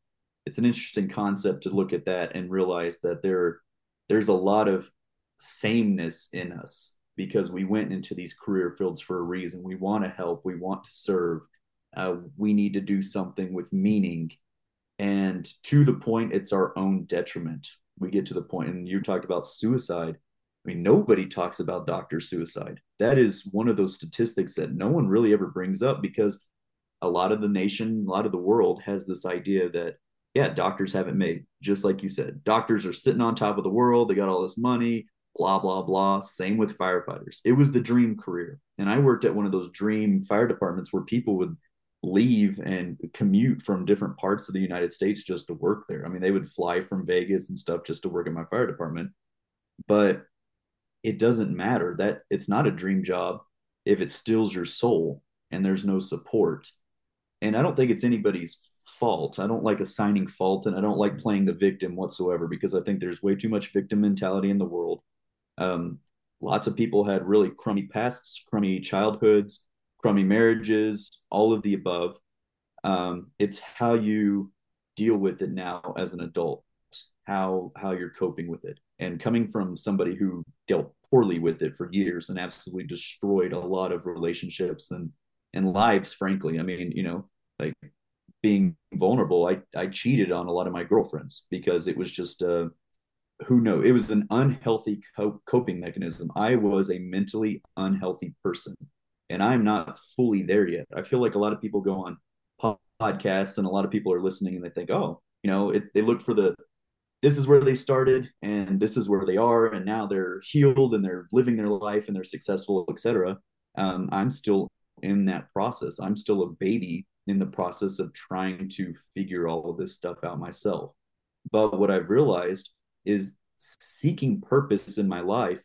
Speaker 2: it's an interesting concept to look at that and realize that there there's a lot of sameness in us because we went into these career fields for a reason. We want to help, we want to serve, uh, we need to do something with meaning. And to the point, it's our own detriment. We get to the point, and you talked about suicide. I mean, nobody talks about doctor suicide. That is one of those statistics that no one really ever brings up because a lot of the nation, a lot of the world has this idea that, yeah, doctors haven't made, just like you said. Doctors are sitting on top of the world. They got all this money blah, blah, blah. Same with firefighters. It was the dream career. And I worked at one of those dream fire departments where people would leave and commute from different parts of the United States just to work there. I mean, they would fly from Vegas and stuff just to work in my fire department. But it doesn't matter that it's not a dream job if it steals your soul and there's no support. And I don't think it's anybody's fault. I don't like assigning fault and I don't like playing the victim whatsoever because I think there's way too much victim mentality in the world. Um, lots of people had really crummy pasts, crummy childhoods, crummy marriages, all of the above. Um, it's how you deal with it now as an adult, how how you're coping with it. And coming from somebody who dealt poorly with it for years and absolutely destroyed a lot of relationships and and lives, frankly. I mean, you know, like being vulnerable, I I cheated on a lot of my girlfriends because it was just uh who know it was an unhealthy coping mechanism. I was a mentally unhealthy person and I'm not fully there yet. I feel like a lot of people go on podcasts and a lot of people are listening and they think, oh, you know, it, they look for the this is where they started and this is where they are and now they're healed and they're living their life and they're successful, etc. Um, I'm still in that process. I'm still a baby in the process of trying to figure all of this stuff out myself. But what I've realized is seeking purpose in my life.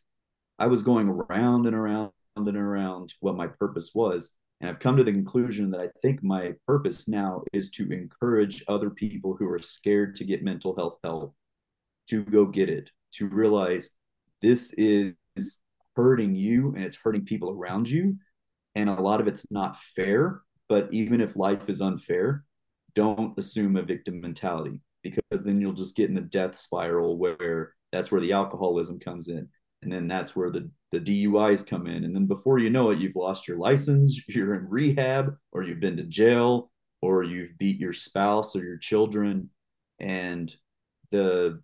Speaker 2: I was going around and around and around what my purpose was. And I've come to the conclusion that I think my purpose now is to encourage other people who are scared to get mental health help to go get it, to realize this is hurting you and it's hurting people around you. And a lot of it's not fair. But even if life is unfair, don't assume a victim mentality because then you'll just get in the death spiral where that's where the alcoholism comes in and then that's where the the DUIs come in. And then before you know it you've lost your license <laughs> you're in rehab or you've been to jail or you've beat your spouse or your children. And the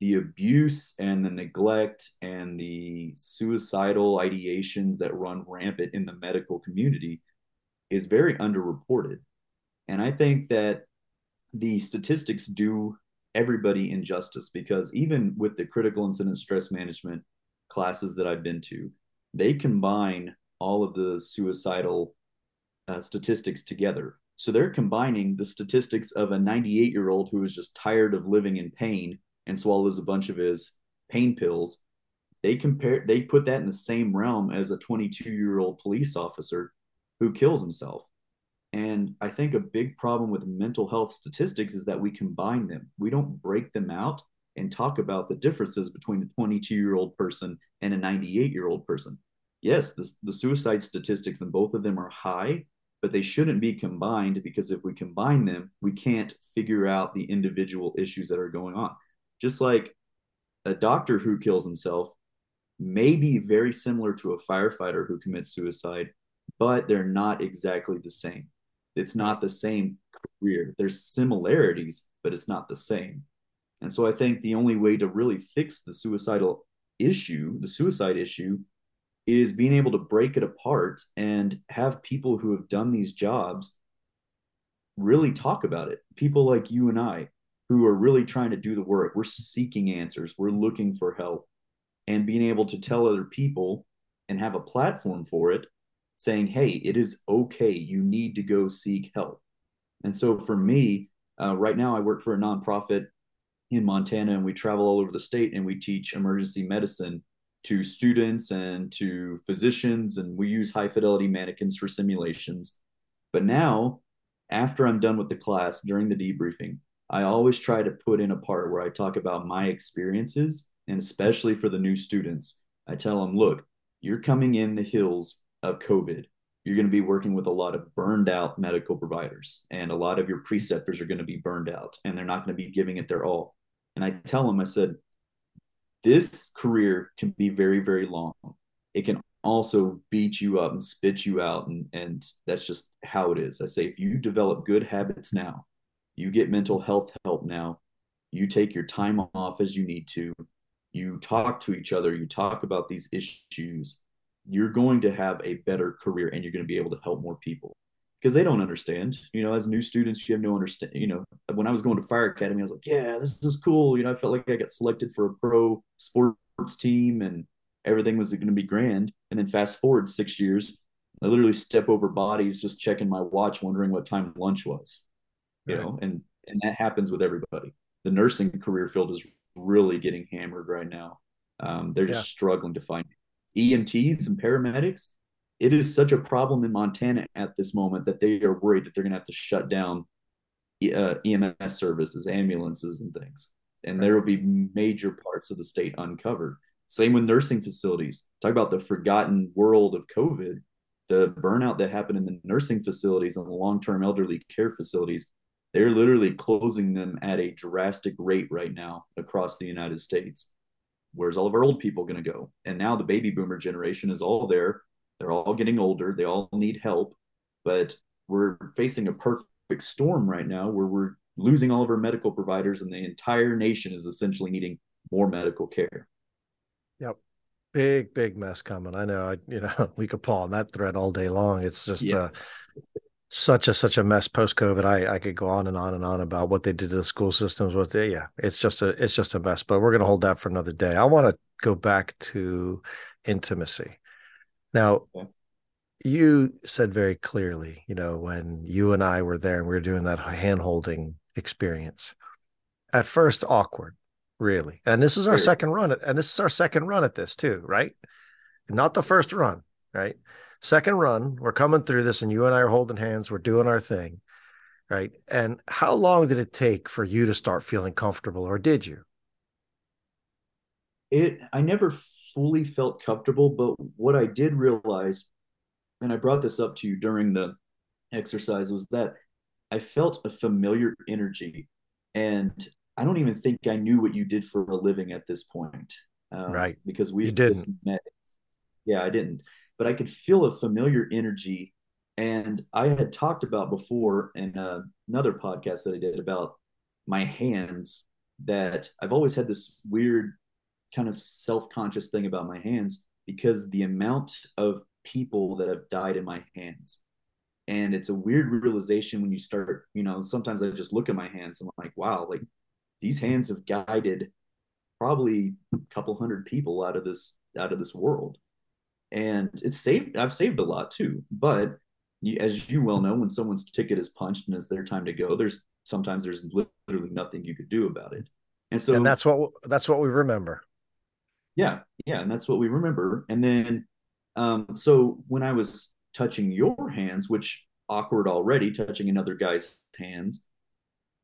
Speaker 2: the abuse and the neglect and the suicidal ideations that run rampant in the medical community is very underreported. And i think that the statistics do everybody injustice because even with the critical incident stress management classes that I've been to, they combine all of the suicidal uh, statistics together. So they're combining the statistics of a 98 year old who is just tired of living in pain and swallows a bunch of his pain pills. They compare, they put that in the same realm as a 22 year old police officer who kills himself. And I think a big problem with mental health statistics is that we combine them. We don't break them out and talk about the differences between a 22 year old person and a 98 year old person. Yes, the, the suicide statistics in both of them are high, but they shouldn't be combined because if we combine them, we can't figure out the individual issues that are going on. Just like a doctor who kills himself may be very similar to a firefighter who commits suicide, but they're not exactly the same. It's not the same career. There's similarities, but it's not the same. And so I think the only way to really fix the suicidal issue, the suicide issue, is being able to break it apart and have people who have done these jobs really talk about it. People like you and I who are really trying to do the work. We're seeking answers, we're looking for help, and being able to tell other people and have a platform for it saying, hey, it is okay. You need to go seek help. And so for me, uh, right now, I work for a nonprofit in Montana and we travel all over the state and we teach emergency medicine to students and to physicians and we use high fidelity mannequins for simulations. But now, after I'm done with the class during the debriefing, I always try to put in a part where I talk about my experiences and especially for the new students. I tell them, look, you're coming in the hills of COVID. You're going to be working with a lot of burned out medical providers, and a lot of your preceptors are going to be burned out, and they're not going to be giving it their all. And I tell them, I said, this career can be very, very long. It can also beat you up and spit you out. And, and that's just how it is. I say, if you develop good habits now, you get mental health help now, you take your time off as you need to, you talk to each other, you talk about these issues, you're going to have a better career and you're going to be able to help more people because they don't understand. You know, as new students, you have no understand. You know, when I was going to fire academy, I was like, yeah, this is cool. You know, I felt like I got selected for a pro sports team and everything was going to be grand. And then fast forward six years, I literally step over bodies, just checking my watch, wondering what time lunch was. You right. know, and and that happens with everybody. The nursing career field is really getting hammered right now. Um, they're just yeah. struggling to find EMTs and paramedics. It is such a problem in Montana at this moment that they are worried that they're going to have to shut down uh, EMS services, ambulances, and things. And there will be major parts of the state uncovered. Same with nursing facilities. Talk about the forgotten world of COVID. The burnout that happened in the nursing facilities and the long term elderly care facilities, they're literally closing them at a drastic rate right now across the United States. Where's all of our old people going to go? And now the baby boomer generation is all there. They're all getting older. They all need help. But we're facing a perfect storm right now where we're losing all of our medical providers and the entire nation is essentially needing more medical care.
Speaker 1: Yep. Big, big mess coming. I know, I, you know, <laughs> we could pull on that thread all day long. It's just yeah. uh, such a, such a mess post COVID. I, I could go on and on and on about what they did to the school systems, what they, yeah, it's just a, it's just a mess, but we're going to hold that for another day. I want to go back to intimacy. Now, you said very clearly, you know, when you and I were there and we were doing that hand holding experience, at first awkward, really. And this is our second run at, and this is our second run at this too, right? Not the first run, right? Second run, we're coming through this and you and I are holding hands, we're doing our thing, right? And how long did it take for you to start feeling comfortable or did you?
Speaker 2: It I never fully felt comfortable, but what I did realize and I brought this up to you during the exercise was that I felt a familiar energy, and I don't even think I knew what you did for a living at this point,
Speaker 1: um, right?
Speaker 2: Because we
Speaker 1: didn't. Met.
Speaker 2: Yeah, I didn't, but I could feel a familiar energy, and I had talked about before in uh, another podcast that I did about my hands that I've always had this weird kind of self-conscious thing about my hands because the amount of people that have died in my hands. And it's a weird realization when you start, you know, sometimes I just look at my hands and I'm like, wow, like these hands have guided probably a couple hundred people out of this out of this world. And it's saved I've saved a lot too. But as you well know, when someone's ticket is punched and it's their time to go, there's sometimes there's literally nothing you could do about it.
Speaker 1: And so and that's what that's what we remember.
Speaker 2: Yeah, yeah, and that's what we remember. And then um, so when I was touching your hands, which awkward already, touching another guy's hands,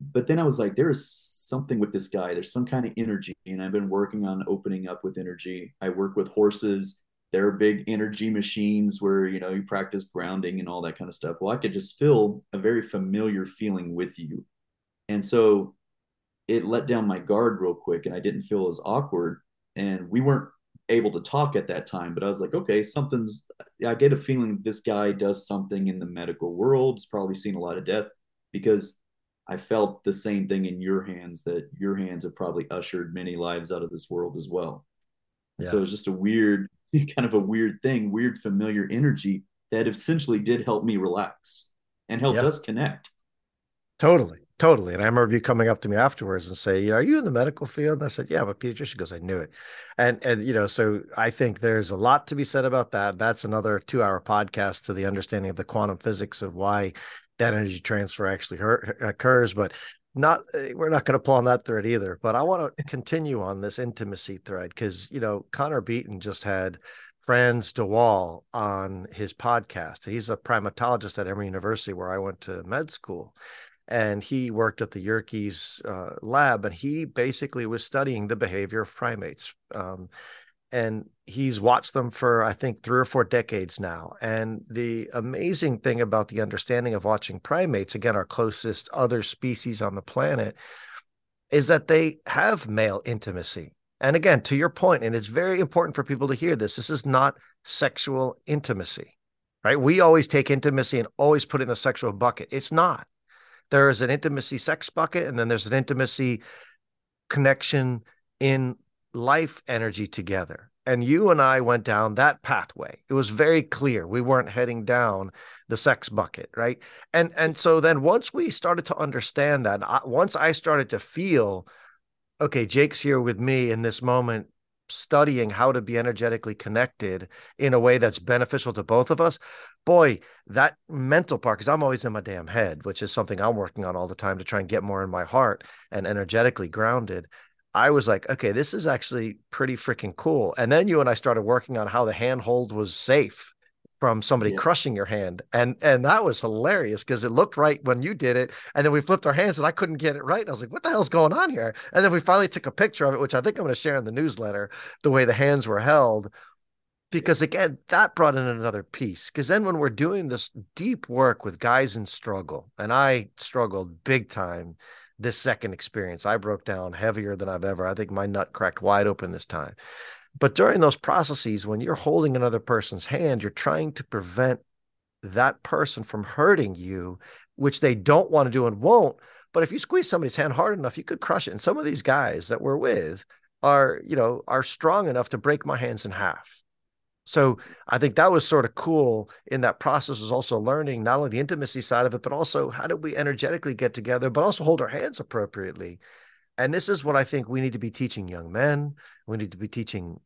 Speaker 2: but then I was like, there is something with this guy. There's some kind of energy, and I've been working on opening up with energy. I work with horses. They're big energy machines where you know you practice grounding and all that kind of stuff. Well, I could just feel a very familiar feeling with you, and so it let down my guard real quick, and I didn't feel as awkward. And we weren't able to talk at that time, but I was like, okay, something's. I get a feeling this guy does something in the medical world. He's probably seen a lot of death because I felt the same thing in your hands that your hands have probably ushered many lives out of this world as well. Yeah. So it's just a weird, <laughs> kind of a weird thing, weird familiar energy that essentially did help me relax and helped yeah. us connect.
Speaker 1: Totally. Totally. And I remember you coming up to me afterwards and say, Are you in the medical field? And I said, Yeah, but pediatrician goes, I knew it. And and you know, so I think there's a lot to be said about that. That's another two hour podcast to the understanding of the quantum physics of why that energy transfer actually hurt, occurs. But not eh, we're not going to pull on that thread either. But I want to <laughs> continue on this intimacy thread because you know, Connor Beaton just had Frans de Waal on his podcast. He's a primatologist at Emory University where I went to med school and he worked at the Yerkes uh, lab, and he basically was studying the behavior of primates. Um, and he's watched them for I think three or four decades now. And the amazing thing about the understanding of watching primates, again, our closest other species on the planet, is that they have male intimacy. And again, to your point, and it's very important for people to hear this. This is not sexual intimacy, right? We always take intimacy and always put it in the sexual bucket. It's not there's an intimacy sex bucket and then there's an intimacy connection in life energy together and you and I went down that pathway. It was very clear we weren't heading down the sex bucket, right? And and so then once we started to understand that, once I started to feel, okay, Jake's here with me in this moment, studying how to be energetically connected in a way that's beneficial to both of us boy that mental part because i'm always in my damn head which is something i'm working on all the time to try and get more in my heart and energetically grounded. I was like okay this is actually pretty freaking cool. And then you and i started working on how the handhold was safe from somebody yeah. crushing your hand and and that was hilarious because it looked right when you did it and then we flipped our hands and i couldn't get it right and i was like what the hell's going on here? And then we finally took a picture of it which i think i'm going to share in the newsletter the way the hands were held because again that brought in another piece because then when we're doing this deep work with guys in struggle and i struggled big time this second experience i broke down heavier than i've ever i think my nut cracked wide open this time but during those processes, when you're holding another person's hand, you're trying to prevent that person from hurting you, which they don't want to do and won't. But if you squeeze somebody's hand hard enough, you could crush it. And some of these guys that we're with are, you know, are strong enough to break my hands in half. So I think that was sort of cool in that process was also learning not only the intimacy side of it, but also how do we energetically get together, but also hold our hands appropriately. And this is what I think we need to be teaching young men. We need to be teaching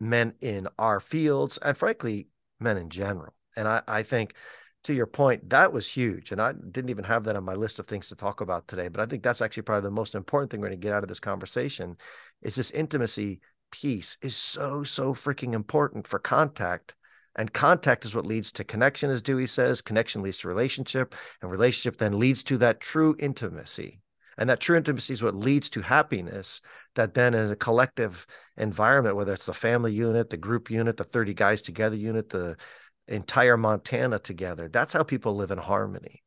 Speaker 1: men in our fields and frankly, men in general. And I, I think to your point, that was huge. And I didn't even have that on my list of things to talk about today. But I think that's actually probably the most important thing we're going to get out of this conversation is this intimacy piece is so, so freaking important for contact. And contact is what leads to connection, as Dewey says. Connection leads to relationship, and relationship then leads to that true intimacy. And that true intimacy is what leads to happiness that then as a collective environment, whether it's the family unit, the group unit, the 30 guys together unit, the entire Montana together, that's how people live in harmony.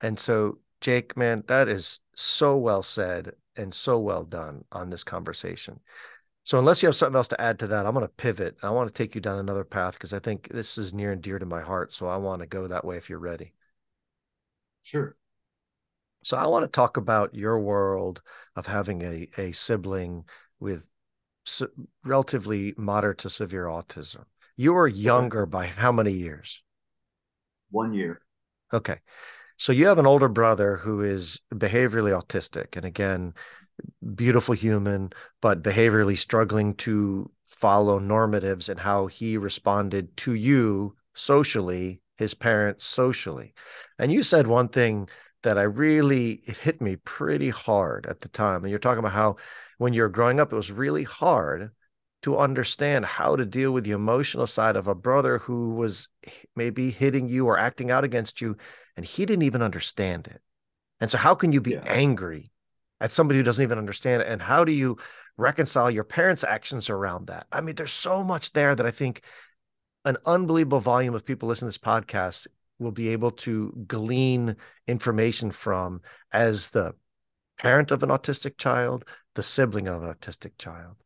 Speaker 1: And so, Jake, man, that is so well said and so well done on this conversation. So, unless you have something else to add to that, I'm going to pivot. I want to take you down another path because I think this is near and dear to my heart. So, I want to go that way if you're ready.
Speaker 2: Sure.
Speaker 1: So I want to talk about your world of having a, a sibling with relatively moderate to severe autism. You were younger by how many years?
Speaker 2: One year.
Speaker 1: Okay. So you have an older brother who is behaviorally autistic. And again, beautiful human, but behaviorally struggling to follow normatives and how he responded to you socially, his parents socially. And you said one thing that I really it hit me pretty hard at the time. And you're talking about how when you're growing up, it was really hard to understand how to deal with the emotional side of a brother who was maybe hitting you or acting out against you, and he didn't even understand it. And so, how can you be yeah. angry at somebody who doesn't even understand it? And how do you reconcile your parents' actions around that? I mean, there's so much there that I think an unbelievable volume of people listening to this podcast will be able to glean information from as the parent of an autistic child, the sibling of an autistic child?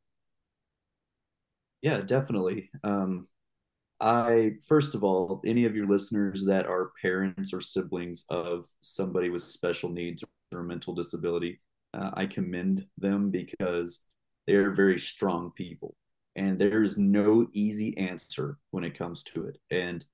Speaker 2: Yeah, definitely. Um, I, first of all, any of your listeners that are parents or siblings of somebody with special needs or mental disability, uh, I commend them because they're very strong people. And there is no easy answer when it comes to it. And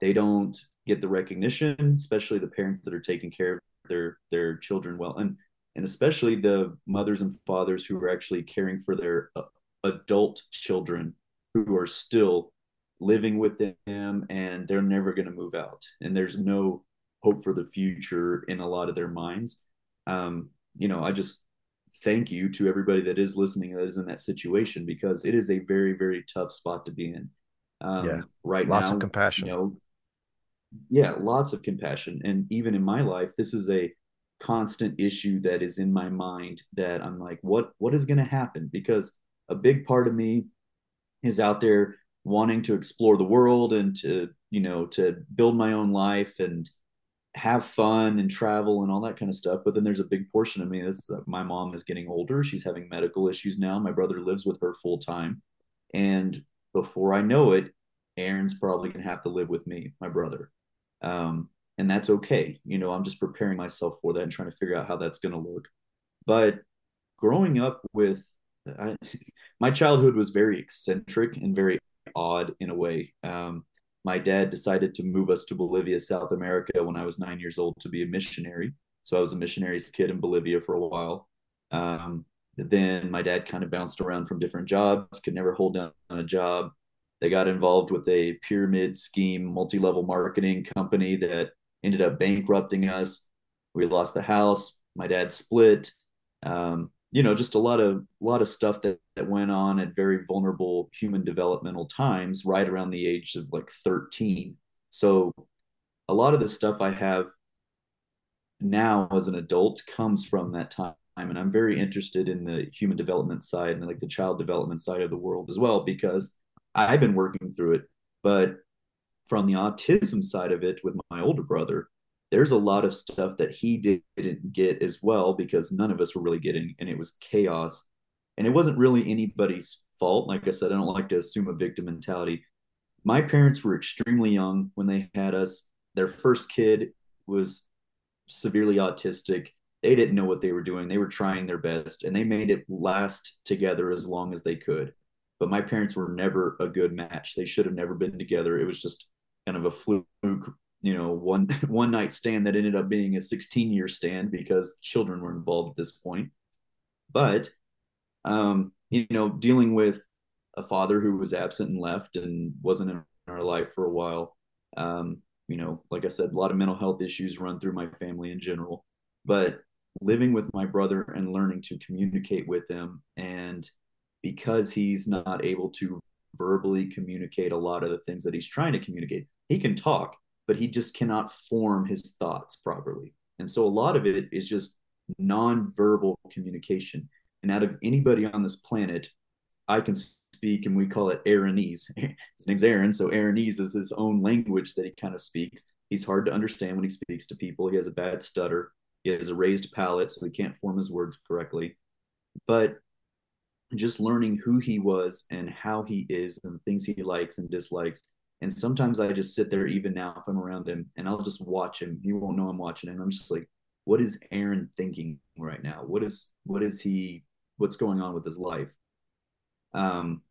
Speaker 2: they don't get the recognition, especially the parents that are taking care of their their children well, and and especially the mothers and fathers who are actually caring for their uh, adult children who are still living with them and they're never going to move out and there's no hope for the future in a lot of their minds um, you know i just thank you to everybody that is listening that is in that situation because it is a very very tough spot to be in. Um, yeah. right
Speaker 1: lots
Speaker 2: now lots
Speaker 1: of compassion.
Speaker 2: you know yeah lots of compassion. And even in my life this is a constant issue that is in my mind that i'm like what what is going to happen? Because a big part of me is out there wanting to explore the world and to you know to build my own life and have fun and travel and all that kind of stuff but then there's a big portion of me that's uh, my mom is getting older she's having medical issues now my brother lives with her full time and before i know it aaron's probably going to have to live with me my brother um, and that's okay. You know, I'm just preparing myself for that and trying to figure out how that's going to look. But growing up with I, <laughs> my childhood was very eccentric and very odd in a way. Um, my dad decided to move us to Bolivia, South America, when I was nine years old to be a missionary. So I was a missionary's kid in Bolivia for a while. Um, then my dad kind of bounced around from different jobs, could never hold down a job. They got involved with a pyramid scheme, multi level marketing company that ended up bankrupting us. We lost the house. My dad split. Um, you know, just a lot of a lot of stuff that, that went on at very vulnerable human developmental times, right around the age of like 13. So a lot of the stuff I have now as an adult comes from that time and i'm very interested in the human development side and like the child development side of the world as well because i've been working through it but from the autism side of it with my older brother there's a lot of stuff that he didn't get as well because none of us were really getting and it was chaos and it wasn't really anybody's fault like i said i don't like to assume a victim mentality my parents were extremely young when they had us their first kid was severely autistic they didn't know what they were doing. They were trying their best and they made it last together as long as they could. But my parents were never a good match. They should have never been together. It was just kind of a fluke, you know, one <laughs> one night stand that ended up being a 16 year stand because children were involved at this point. But um, you know, dealing with a father who was absent and left and wasn't in our life for a while. Um, you know, like I said, a lot of mental health issues run through my family in general. But living with my brother and learning to communicate with him and because he's not able to verbally communicate a lot of the things that he's trying to communicate he can talk but he just cannot form his thoughts properly. And so a lot of it is just non-verbal communication. And out of anybody on this planet i can speak and we call it aaronese <laughs> his name's aaron so aaronese is his own language that he kind of speaks. He's hard to understand when he speaks to people. He has a bad stutter. He has a raised palate, so he can't form his words correctly. But just learning who he was and how he is and things he likes and dislikes. And sometimes I just sit there, even now, if I'm around him, and I'll just watch him. He won't know I'm watching him. I'm just like, what is Aaron thinking right now? What is what is he? What's going on with his life? Um,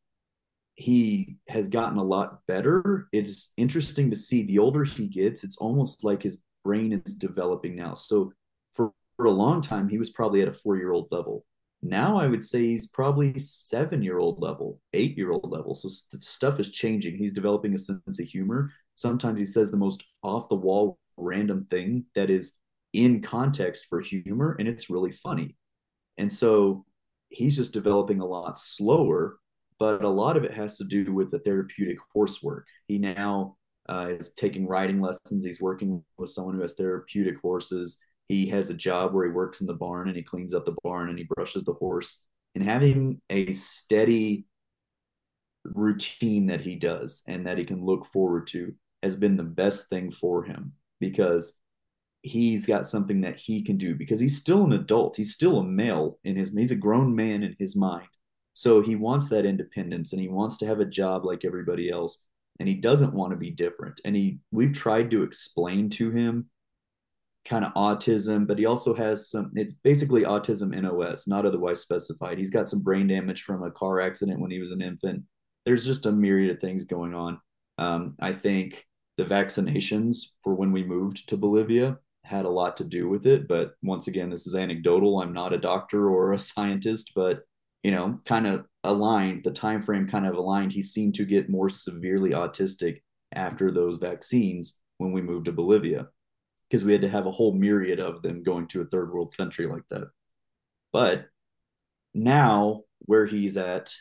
Speaker 2: he has gotten a lot better. It's interesting to see. The older he gets, it's almost like his brain is developing now. So for, for a long time, he was probably at a four year old level. Now I would say he's probably seven year old level, eight year old level. So st- stuff is changing. He's developing a sense of humor. Sometimes he says the most off the wall random thing that is in context for humor, and it's really funny. And so he's just developing a lot slower, but a lot of it has to do with the therapeutic horse work. He now uh, is taking riding lessons. He's working with someone who has therapeutic horses he has a job where he works in the barn and he cleans up the barn and he brushes the horse. And having a steady routine that he does and that he can look forward to has been the best thing for him because he's got something that he can do because he's still an adult. He's still a male in his he's a grown man in his mind. So he wants that independence and he wants to have a job like everybody else and he doesn't want to be different. And he we've tried to explain to him kind of autism, but he also has some, it's basically autism NOS, not otherwise specified. He's got some brain damage from a car accident when he was an infant. There's just a myriad of things going on. Um, I think the vaccinations for when we moved to Bolivia had a lot to do with it. But once again, this is anecdotal. I'm not a doctor or a <laughs> scientist, but you know, kind of aligned. The time frame kind of aligned. He seemed to get more severely autistic after those vaccines when we moved to Bolivia because we had to have a whole myriad of them going to a third world country like that. But now, where he's at,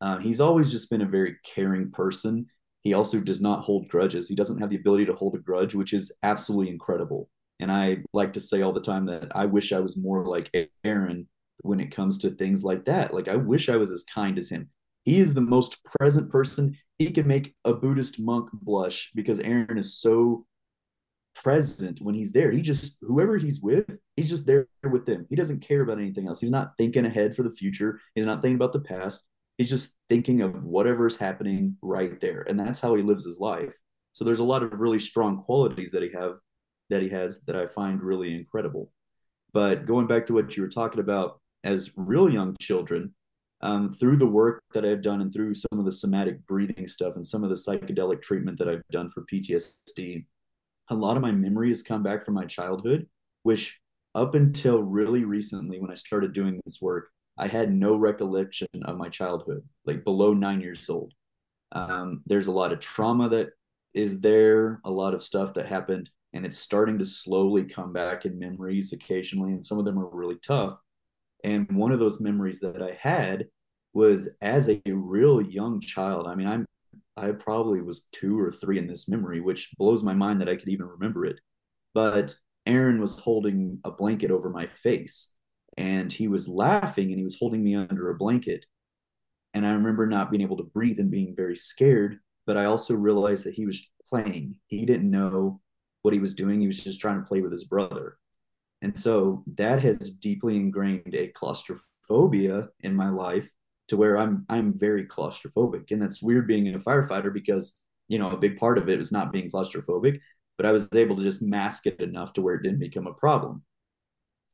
Speaker 2: uh, he's always just been a very caring person. He also does not hold grudges. He doesn't have the ability to hold a grudge, which is absolutely incredible. And I like to say all the time that I wish I was more like Aaron when it comes to things like that. Like, I wish I was as kind as him. He is the most present person. He can make a Buddhist monk blush because Aaron is so present when he's there. He just whoever he's with, he's just there with them. He doesn't care about anything else. He's not thinking ahead for the future. He's not thinking about the past. He's just thinking of whatever's happening right there. And that's how he lives his life. So there's a lot of really strong qualities that he have that he has that I find really incredible. But going back to what you were talking about as real young children, um, through the work that I've done and through some of the somatic breathing stuff and some of the psychedelic treatment that I've done for PTSD, a lot of my memories come back from my childhood, which up until really recently, when I started doing this work, I had no recollection of my childhood, like below nine years old. Um, there's a lot of trauma that is there, a lot of stuff that happened, and it's starting to slowly come back in memories occasionally, and some of them are really tough. And one of those memories that I had was as a real young child. I mean, I'm I probably was two or three in this memory, which blows my mind that I could even remember it. But Aaron was holding a blanket over my face and he was laughing and he was holding me under a blanket. And I remember not being able to breathe and being very scared. But I also realized that he was playing. He didn't know what he was doing. He was just trying to play with his brother. And so that has deeply ingrained a claustrophobia in my life to where I'm I'm very claustrophobic. And that's weird being a firefighter because, you know, a big part of it was not being claustrophobic, but I was able to just mask it enough to where it didn't become a problem.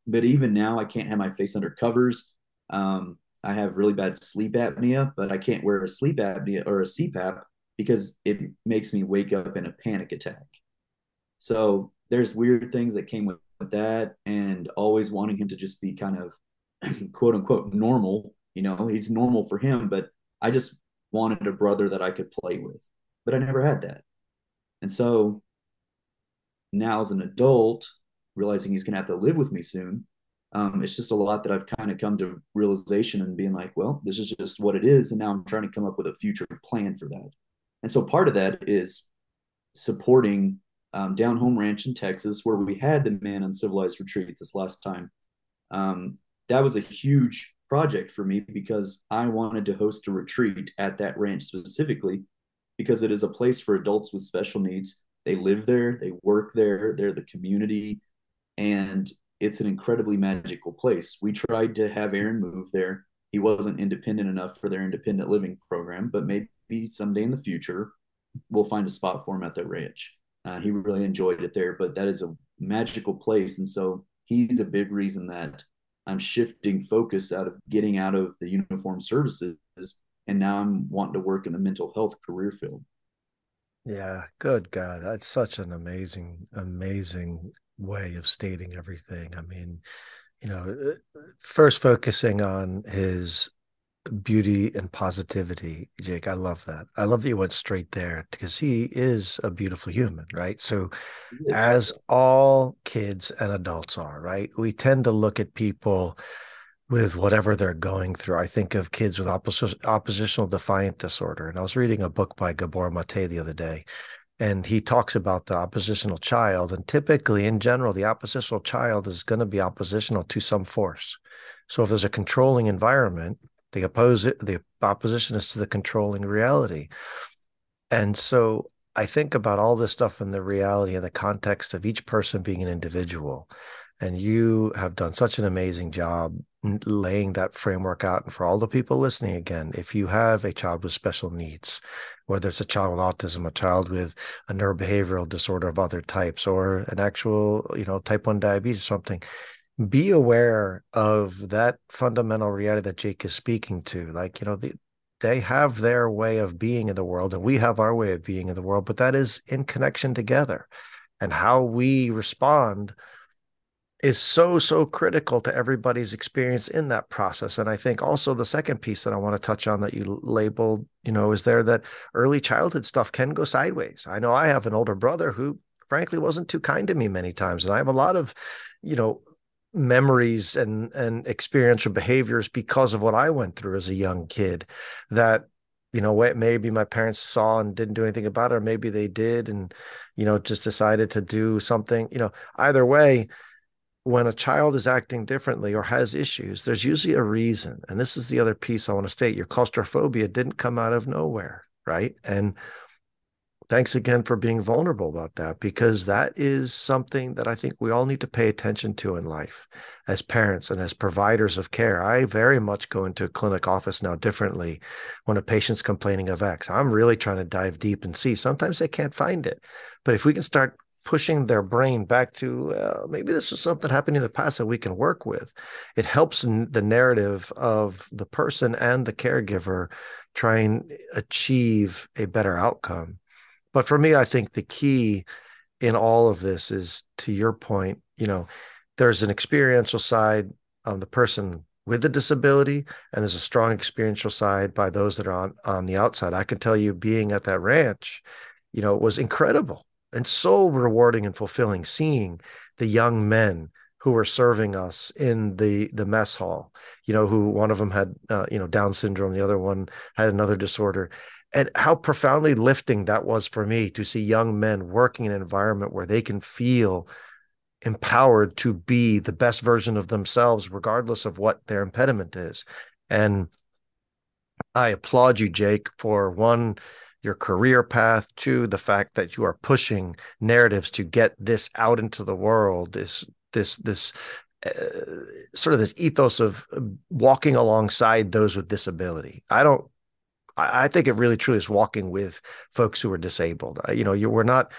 Speaker 2: But even now I can't have my face under covers. Um, I have really bad sleep apnea, but I can't wear a sleep apnea or a CPAP because it makes me wake up in a panic attack. So there's weird things that came with that and always wanting him to just be kind of <clears throat> quote unquote normal you know, he's normal for him, but I just wanted a brother that I could play with. But I never had that. And so now as an adult, realizing he's going to have to live with me soon, um, it's just a lot that I've kind of come to realization and being like, well, this is just what it is. And now I'm trying to come up with a future plan for that. And so part of that is supporting um, Down Home Ranch in Texas, where we had the Man Uncivilized retreat this last time. Um, that was a huge project for me because I wanted to host a retreat at that ranch specifically because it is a place for adults with special needs. They live there, they work there, they're the community, and it's an incredibly magical place. We tried to have Aaron move there. He wasn't independent enough for their independent living program, but maybe someday in the future we'll find a spot for him at the ranch. Uh, he really enjoyed it there, but that is a magical place. And so he's a big reason that I'm shifting focus out of getting out of the uniform services and now I'm wanting to work in the mental health career field.
Speaker 1: Yeah, good God. That's such an amazing, amazing way of stating everything. I mean, you know, uh, uh, first focusing on his beauty and positivity, Jake. I love that. I love that you went straight there because he is a beautiful human, right? So, as all kids and adults are, right, we tend to look at people with whatever they're going through. I think of kids with oppos- oppositional defiant disorder. And I was reading a book by Gabor Mate the other day, and he talks about the oppositional child. And typically, in general, the oppositional child is going to be oppositional to some force. So, if there's a controlling environment, the opposite, the opposition is to the controlling reality. And so I think about all this stuff in the reality and the context of each person being an individual. And you have done such an amazing job laying that framework out. And for all the people listening, again, if you have a child with special needs, whether it's a child with autism, a child with a neurobehavioral disorder of other types, or an actual, you know, type 1 diabetes, or something, be aware of that fundamental reality that Jake is speaking to. Like, you know, the, they have their way of being in the world and we have our way of being in the world, but that is in connection together. And how we respond is so, so critical to everybody's experience in that process. And I think also the second piece that I want to touch on that you labeled, you know, is there that early childhood stuff can go sideways. I know I have an older brother who frankly wasn't too kind to me many times. And I have a lot of, you know, memories and and experiential behaviors because of what I went through as a young kid that you know maybe my parents saw and didn't do anything about it or maybe they did and you know just decided to do something you know. Either way when a child is acting differently or has issues there's usually a reason and this is the other piece I want to state your claustrophobia didn't come out of nowhere right? And thanks again for being vulnerable about that because that is something that I think we all need to pay attention to in life as parents and as providers of care. I very much go into a clinic office now differently when a patient's complaining of X. I'm really trying to dive deep and see. Sometimes they can't find it, but if we can start pushing their brain back to maybe this is something happening in the past that we can work with, it helps the narrative of the person and the caregiver try and achieve a better outcome but for me, I think the key in all of this is to your point, you know, there's an experiential side of the person with the disability and there's a strong experiential side by those that are on on the outside. I can tell you being at that ranch you know it was incredible and so rewarding and fulfilling seeing the young men who were serving us in the the mess hall you know who one of them had uh, you know down syndrome the other one had another disorder and how profoundly lifting that was for me to see young men working in an environment where they can feel empowered to be the best version of themselves regardless of what their impediment is. And i applaud you jake for one your career path to the fact that you are pushing narratives to get this out into the world is this this uh, sort of this ethos of walking alongside those with disability. I don't I, I think it really truly is walking with folks who are disabled. You know you we're not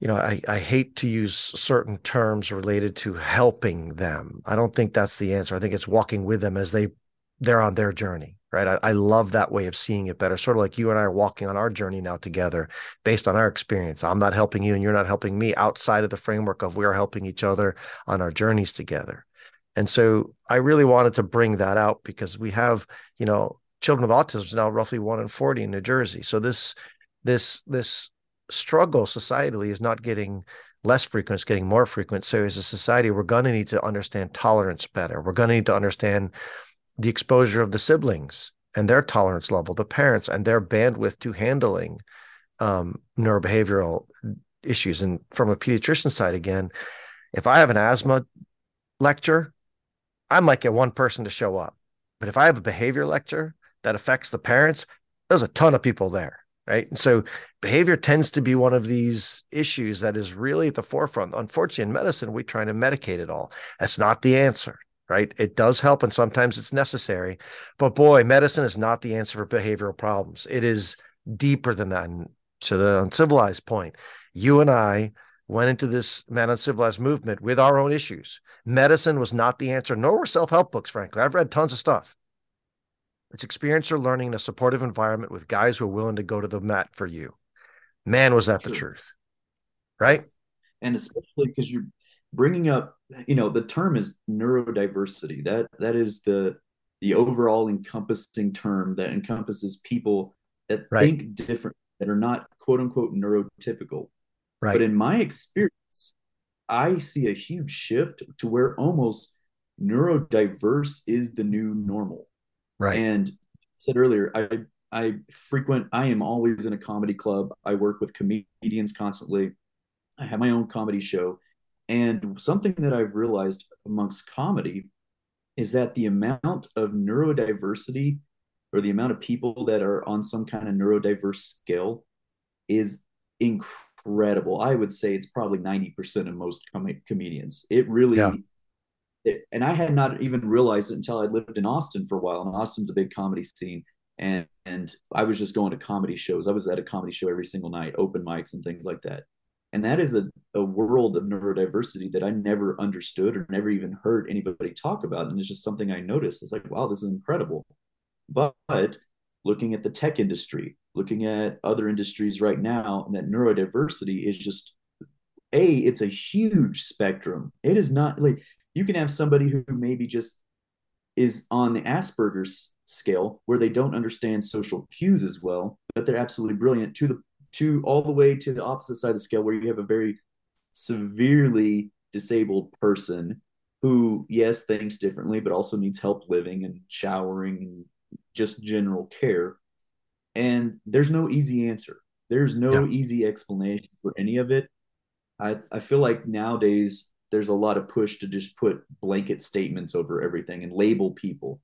Speaker 1: you know I, I hate to use certain terms related to helping them. I don't think that's the answer. I think it's walking with them as they they're on their journey right? I, I, love that way of seeing it better. Sort of like you and i are walking on our journey now together based on our experience. I'm not helping you and you're not helping me outside of the framework of we are helping each other on our journeys together. And so i really wanted to bring that out because we have you know children with autism is now roughly one in 40 in new jersey so this this this struggle societally is not getting less frequent, it's getting more frequent. So, as a society, we're going to need to understand tolerance better. We're going to need to understand the exposure of the siblings and their tolerance level, the parents and their bandwidth to handling um, neurobehavioral issues. And from a pediatrician side, again, if I have an asthma lecture, I might get one person to show up. But if I have a behavior lecture that affects the parents, there's a ton of people there. Right. And so behavior tends to be one of these issues that is really at the forefront. Unfortunately, in medicine, we try to medicate it all. That's not the answer right? It does help and sometimes it's necessary. But boy, medicine is not the answer for behavioral problems. It is deeper than that. And to the uncivilized point, you and I went into this man uncivilized movement with our own issues. Medicine was not the answer, nor were self help books, frankly. I've read tons of stuff. It's experience experiential learning in a supportive environment with guys who are willing to go to the mat for you. Man, was that the truth, right?
Speaker 2: And especially because you're bringing up you know the term is neurodiversity that that is the the overall encompassing term that encompasses people that right. think different that are not quote unquote neurotypical right but in my experience i see a huge shift to where almost neurodiverse is the new normal right and said earlier i i frequent i am always in a comedy club i work with comedians constantly i have my own comedy show and something that I've realized amongst comedy is that the amount of neurodiversity or the amount of people that are on some kind of neurodiverse scale is incredible. I would say it's probably 90% of most com- comedians. It really, yeah. And I had not even realized it until I lived in Austin for a while. And Austin's a big comedy scene. And, and I was just going to comedy shows. I was at a comedy show every single night, open mics and things like that and that is a, a world of neurodiversity that i never understood or never even heard anybody talk about and it's just something i noticed it's like wow this is incredible but, but looking at the tech industry looking at other industries right now and that neurodiversity is just a it's a huge spectrum it is not like you can have somebody who maybe just is on the asperger's scale where they don't understand social cues as well but they're absolutely brilliant to the to all the way to the opposite side of the scale where you have a very severely disabled person who yes thinks differently but also needs help living and showering and just general care. And there's no easy answer. There's no yeah. easy explanation for any of it. I, I feel like nowadays there's a lot of push to just put blanket statements over everything and label people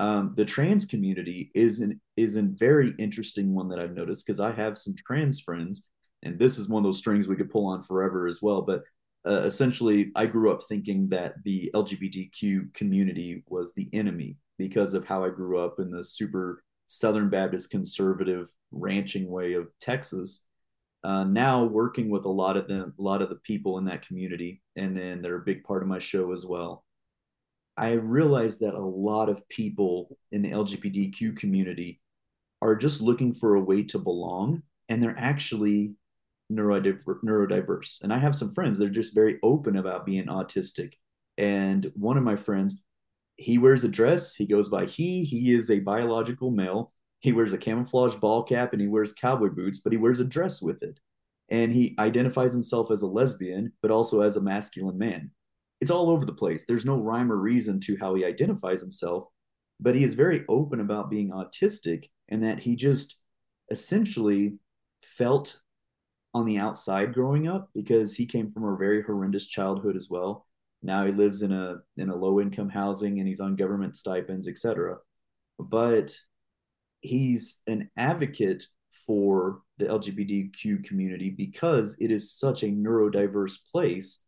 Speaker 2: um, the trans community is an is a very interesting one that I've noticed because I have some trans friends, and this is one of those strings we could pull on forever as well. But uh, essentially, I grew up thinking that the LGBTQ community was the enemy because of how I grew up in the super Southern Baptist conservative ranching way of Texas. Uh, now working with a lot of them, a lot of the people in that community, and then they're a big part of my show as well. I realized that a lot of people in the LGBTQ community are just looking for a way to belong, and they're actually neurodiverse. And I have some friends that are just very open about being autistic. And one of my friends, he wears a dress. He goes by he. He is a biological male. He wears a camouflage ball cap and he wears cowboy boots, but he wears a dress with it. And he identifies himself as a lesbian, but also as a masculine man. It's all over the place. There's no rhyme or reason to how he identifies himself, but he is very open about being autistic and that he just essentially felt on the outside growing up because he came from a very horrendous childhood as well. Now he lives in a in a low income housing and he's on government stipends, etc. But he's an advocate for the LGBTQ community because it is such a neurodiverse place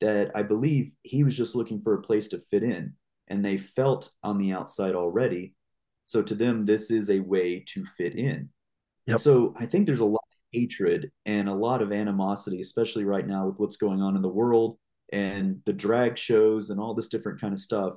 Speaker 2: that I believe he was just looking for a place to fit in and they felt on the outside already. So to them, this is a way to fit in. Yep. so I think there's a lot of hatred and a lot of animosity, especially right now with what's going on in the world and the drag shows and all this different kind of stuff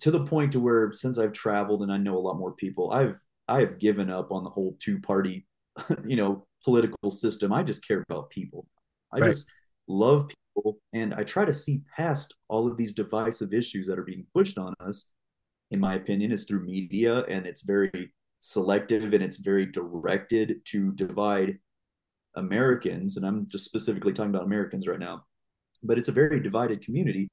Speaker 2: to the point to where since I've traveled and I know a lot more people, I've I've given up on the whole two party, <laughs> you know, political system. I just care about people. I right. just love people and I try to see past all of these divisive issues that are being pushed on us. In my opinion, is through media and it's very selective and it's very directed to divide Americans. And I'm just specifically talking about Americans right now but it's a very divided community.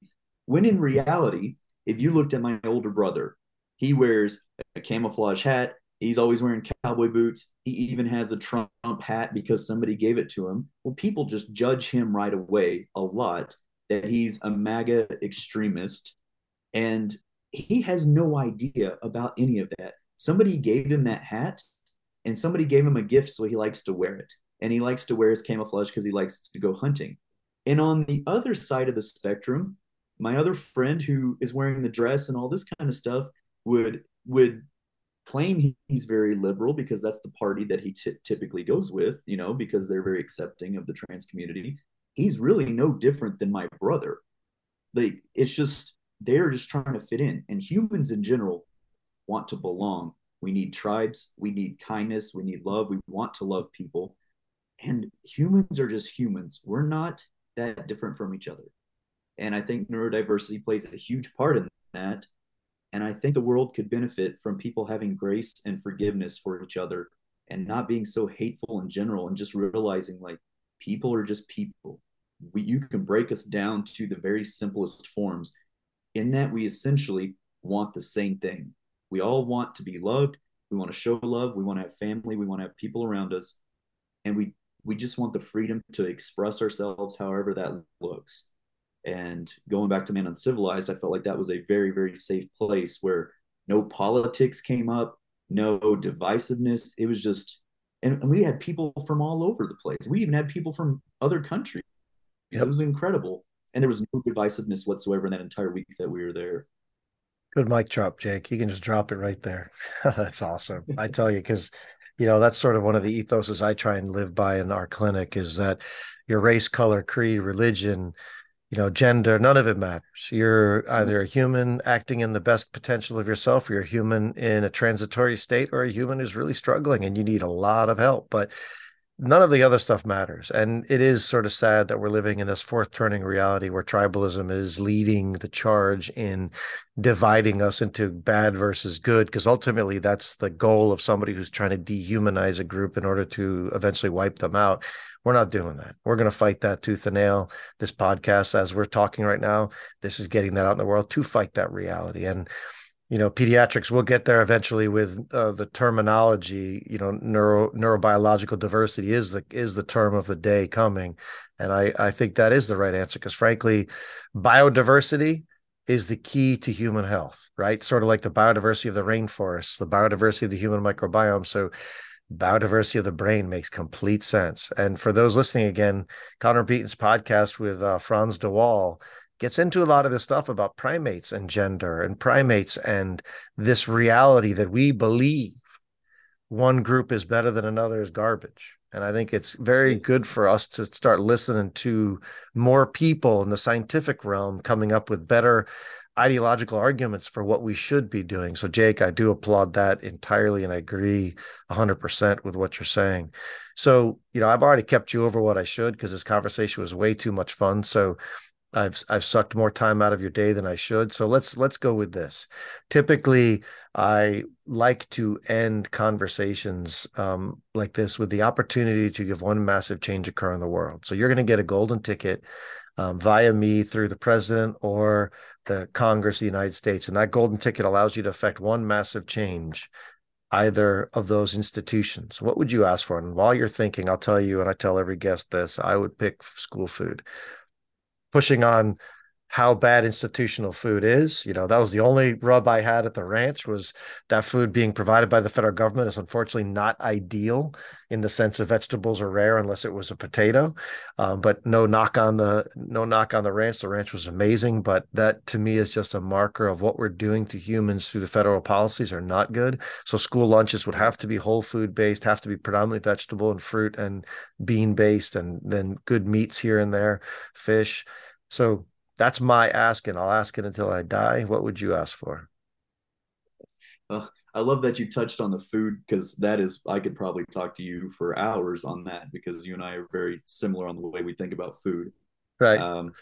Speaker 2: When in reality, if you looked at my older brother, he wears a camouflage hat. He's always wearing cowboy boots. He even has a Trump hat because somebody gave it to him. Well, people just judge him right away a lot that he's a MAGA extremist. And he has no idea about any of that. Somebody gave him that hat and somebody gave him a gift so he likes to wear it. And he likes to wear his camouflage because he likes to go hunting. And on the other side of the spectrum, my other friend who is wearing the dress and all this kind of stuff would would claim he's very liberal because that's the party that he t- typically goes with, you know, because they're very accepting of the trans community. He's really no different than my brother. Like it's just they're just trying to fit in, and humans in general want to belong. We need tribes, we need kindness, we need love, we want to love people. And humans are just humans. We're not that different from each other. And I think neurodiversity plays a huge part in that. And I think the world could benefit from people having grace and forgiveness for each other and not being so hateful in general and just realizing like people are just people. We, you can break us down to the very simplest forms in that we essentially want the same thing. We all want to be loved. We want to show love. We want to have family. We want to have people around us. And we we just want the freedom to express ourselves however that looks. And going back to Man Uncivilized, I felt like that was a very, very safe place where no politics came up, no divisiveness. It was just, and, we had people from all over the place. We even had people from other countries. Yep. It was incredible. And there was no divisiveness whatsoever in that entire week that we were there.
Speaker 1: Good mic drop, Jake. You can just drop it right there. <laughs> That's awesome. I tell you, because you know that's sort of one of the ethoses i try and live by in our clinic is that your race color creed religion you know gender none of it matters you're mm-hmm. either a human acting in the best potential of yourself or you're a human in a transitory state or a human who's really struggling and you need a lot of help but none of the other stuff matters. And it is sort of sad that we're living in this fourth turning reality where tribalism is leading the charge in dividing us into bad versus good, because ultimately that's the goal of somebody who's trying to dehumanize a group in order to eventually wipe them out. We're not doing that. We're going to fight that tooth and nail. This podcast, as we're talking right now, this is getting that out in the world to fight that reality. And you know pediatrics we'll get there eventually with uh, the terminology you know neuro neurobiological diversity is the is the term of the day coming and i i think that is the right answer because frankly biodiversity is the key to human health right sort of like the biodiversity of the rainforests the biodiversity of the human microbiome so biodiversity of the brain makes complete sense and for those listening again connor beaton's podcast with uh, frans de waal gets into a lot of this stuff about primates and gender and primates and this reality that we believe one group is better than another is garbage. And I think it's very good for us to start listening to more people in the scientific realm coming up with better ideological arguments for what we should be doing. So, Jake, I do applaud that entirely. And I agree 100% with what you're saying. So, you know, I've already kept you over what I should because this conversation was way too much fun. So, I've I've sucked more time out of your day than I should. So let's let's go with this. Typically, I like to end conversations um, like this with the opportunity to give one massive change occur in the world. So you're going to get a golden ticket um, via me through the president or the Congress of the United States, and that golden ticket allows you to affect one massive change either of those institutions. What would you ask for? And while you're thinking, I'll tell you, and I tell every guest this, I would pick school food pushing on how bad institutional food is. You know, that was the only rub I had at the ranch was that food being provided by the federal government is unfortunately not ideal in the sense of vegetables are rare unless it was a potato. Um, but no knock on the no knock on the ranch. The ranch was amazing, but that to me is just a marker of what we're doing to humans through the federal policies are not good. So school lunches would have to be whole food based, have to be predominantly vegetable and fruit and bean based, and then good meats here and there, fish. So that's my ask, and I'll ask it until I die. What would you ask for?
Speaker 2: Well, I love that you touched on the food because that is, I could probably talk to you for hours on that because you and I are very similar on the way we think about food.
Speaker 1: Right.
Speaker 2: Um,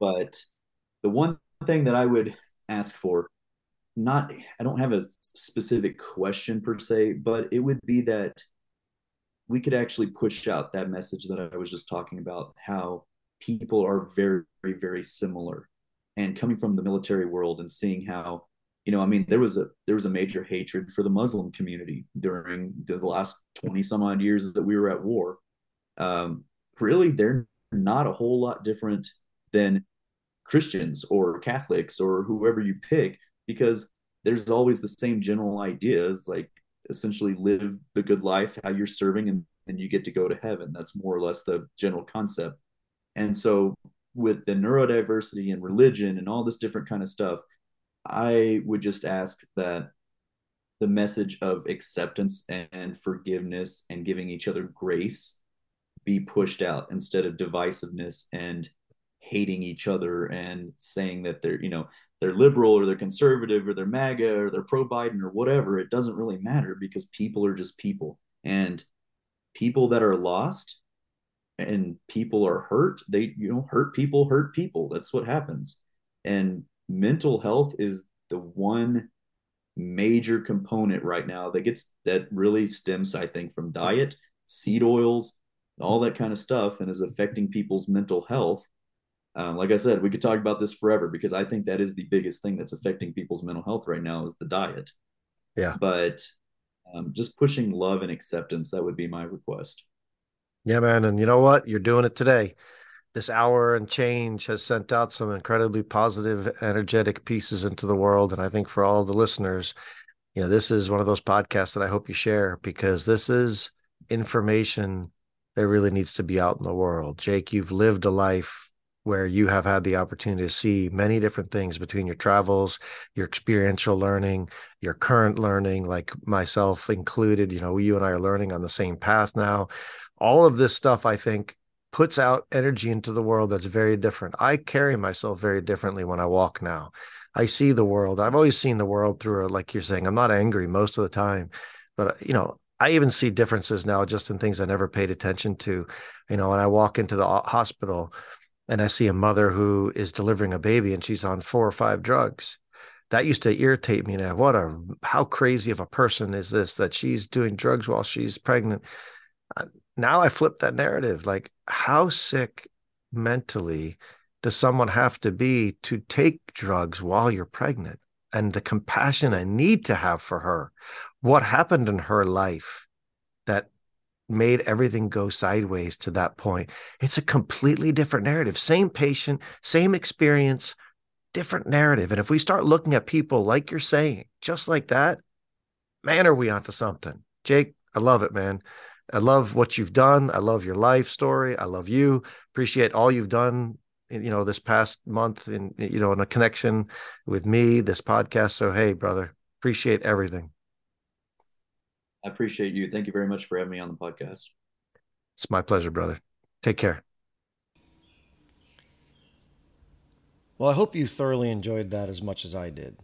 Speaker 2: but the one thing that I would ask for, not, I don't have a specific question per se, but it would be that we could actually push out that message that I was just talking about, how people are very, very, very similar. And coming from the military world and seeing how, you know, I mean, there was a there was a major hatred for the Muslim community during the last twenty some odd years that we were at war. Um, really, they're not a whole lot different than Christians or Catholics or whoever you pick, because there's always the same general ideas, like essentially live the good life, how you're serving, and then you get to go to heaven. That's more or less the general concept. And so with the neurodiversity and religion and all this different kind of stuff, I would just ask that the message of acceptance and forgiveness and giving each other grace be pushed out instead of divisiveness and hating each other and saying that they're you know they're liberal or they're conservative or they're MAGA or they're pro Biden or whatever. It doesn't really matter because people are just people and people that are lost and people are hurt they you know hurt people hurt people. That's what happens. And mental health is the one major component right now that gets that really stems i think from diet seed oils all that kind of stuff and is affecting people's mental health. Um, like i said we could talk about this forever because i think that is the biggest thing that's affecting people's mental health right now is the diet.
Speaker 1: Yeah.
Speaker 2: But um, just pushing love and acceptance that would be my request
Speaker 1: yeah, man. And you know what? You're doing it today. This hour and change has sent out some incredibly positive, energetic pieces into the world. And I think for all the listeners, you know, this is one of those podcasts that I hope you share because this is information that really needs to be out in the world. Jake, you've lived a life where you have had the opportunity to see many different things between your travels, your experiential learning, your current learning, like myself included. You know, you and I are learning on the same path now all of this stuff i think puts out energy into the world that's very different. I carry myself very differently when i walk now. I see the world. I've always seen the world through like you're saying i'm not angry most of the time but uh, you know i even see differences now just in things i never paid attention to. You know when i walk into the hospital and i see a mother who is delivering a baby and she's on four or five drugs that used to irritate me now what a how crazy of a person is this that she's doing drugs while she's pregnant now I flip that narrative. Like, how sick mentally does someone have to be to take drugs while you're pregnant? And the compassion I need to have for her. What happened in her life that made everything go sideways to that point? It's a completely different narrative. Same patient, same experience, different narrative. And if we start looking at people like you're saying, just like that, man, are we onto something? Jake, I love it, man. I love what you've done. I love your life story. I love you. Appreciate all you've done, you know, this past month and, you know, in a connection with me, this podcast. So, hey, brother, appreciate everything.
Speaker 2: I appreciate you. Thank you very much for having me on the podcast.
Speaker 1: It's my pleasure, brother. Take care. Well, I hope you thoroughly enjoyed that as much as I did.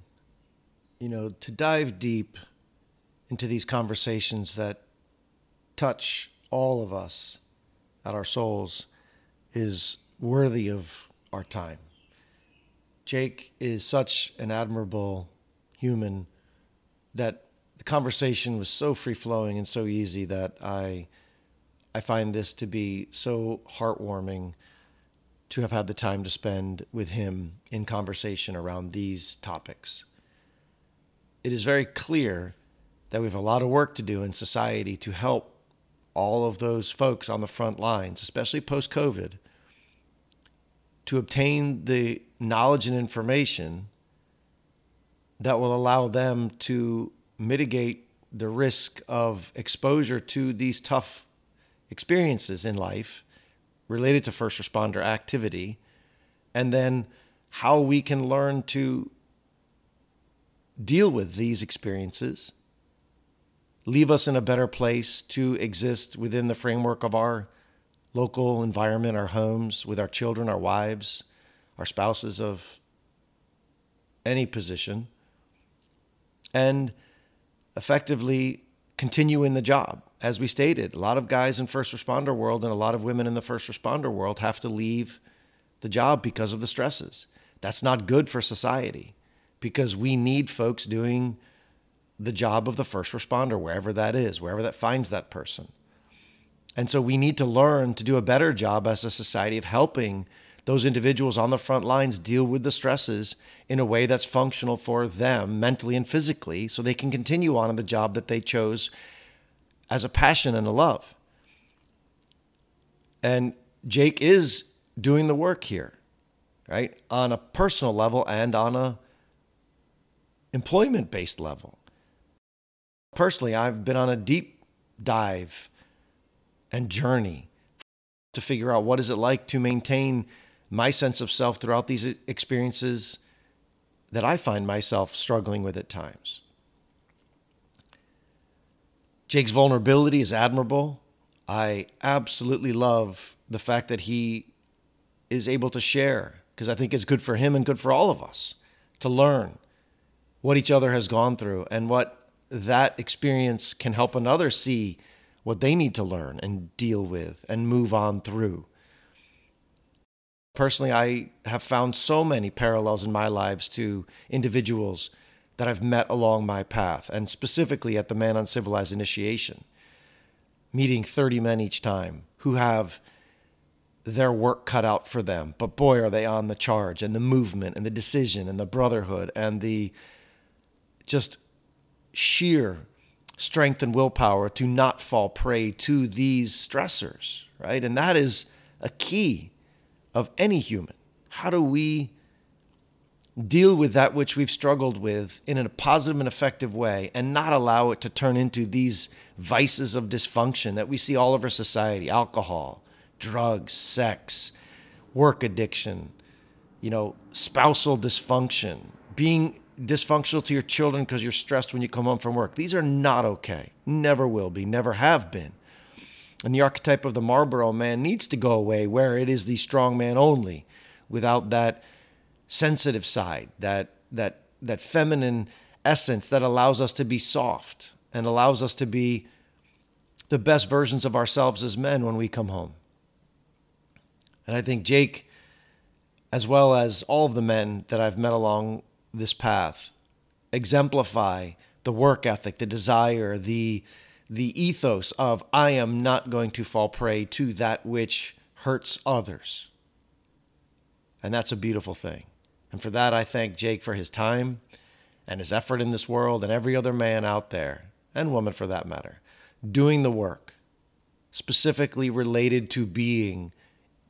Speaker 1: You know, to dive deep into these conversations that touch all of us at our souls is worthy of our time. Jake is such an admirable human that the conversation was so free flowing and so easy that I I find this to be so heartwarming to have had the time to spend with him in conversation around these topics. It is very clear that we have a lot of work to do in society to help all of those folks on the front lines, especially post COVID, to obtain the knowledge and information that will allow them to mitigate the risk of exposure to these tough experiences in life related to first responder activity, and then how we can learn to deal with these experiences, leave us in a better place to exist within the framework of our local environment, our homes, with our children, our wives, our spouses of any position, and effectively continue in the job. As we stated, a lot of guys in first responder world and a lot of women in the first responder world have to leave the job because of the stresses. That's not good for society because we need folks doing the job of the first responder, wherever that is, wherever that finds that person. And so we need to learn to do a better job as a society of helping those individuals on the front lines deal with the stresses in a way that's functional for them mentally and physically so they can continue on in the job that they chose as a passion and a love. And Jake is doing the work here, right? On a personal level and on a employment based level. Personally, I've been on a deep dive and journey to figure out what is it like to maintain my sense of self throughout these experiences that I find myself struggling with at times. Jake's vulnerability is admirable. I absolutely love the fact that he is able to share because I think it's good for him and good for all of us to learn what each other has gone through and what that experience can help another see what they need to learn and deal with and move on through. Personally, I have found so many parallels in my lives to individuals that I've met along my path, and specifically at the Man Uncivilized initiation, meeting 30 men each time who have their work cut out for them. But boy, are they on the charge and the movement and the decision and the brotherhood and the just sheer strength and willpower to not fall prey to these stressors, right? And that is a key of any human. How do we deal with that which we've struggled with in a positive and effective way and not allow it to turn into these vices of dysfunction that we see all over society alcohol, drugs, sex, work addiction, you know, spousal dysfunction, being dysfunctional to your children because you're stressed when you come home from work. These are not okay. Never will be, never have been. And the archetype of the Marlboro man needs to go away where it is the strong man only without that sensitive side, that that that feminine essence that allows us to be soft and allows us to be the best versions of ourselves as men when we come home. And I think Jake, as well as all of the men that I've met along this path, exemplify the work ethic, the desire, the the ethos of I am not going to fall prey to that which hurts others. And that's a beautiful thing. And for that, I thank Jake for his time and his effort in this world and every other man out there, and woman for that matter, doing the work specifically related to being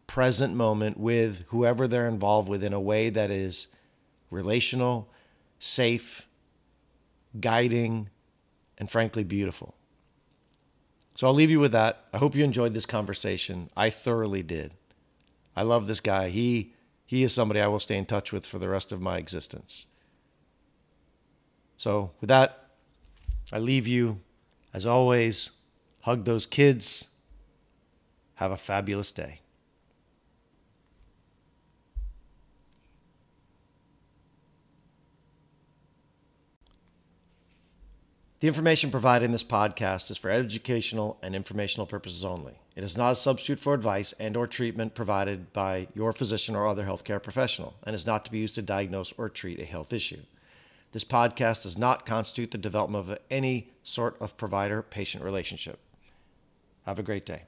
Speaker 1: present moment with whoever they're involved with in a way that is relational, safe, guiding, and frankly beautiful. So I'll leave you with that. I hope you enjoyed this conversation. I thoroughly did. I love this guy. He he is somebody I will stay in touch with for the rest of my existence. So, with that, I leave you as always. Hug those kids. Have a fabulous day. The information provided in this podcast is for educational and informational purposes only. It is not a substitute for advice and or treatment provided by your physician or other healthcare professional and is not to be used to diagnose or treat a health issue. This podcast does not constitute the development of any sort of provider patient relationship. Have a great day.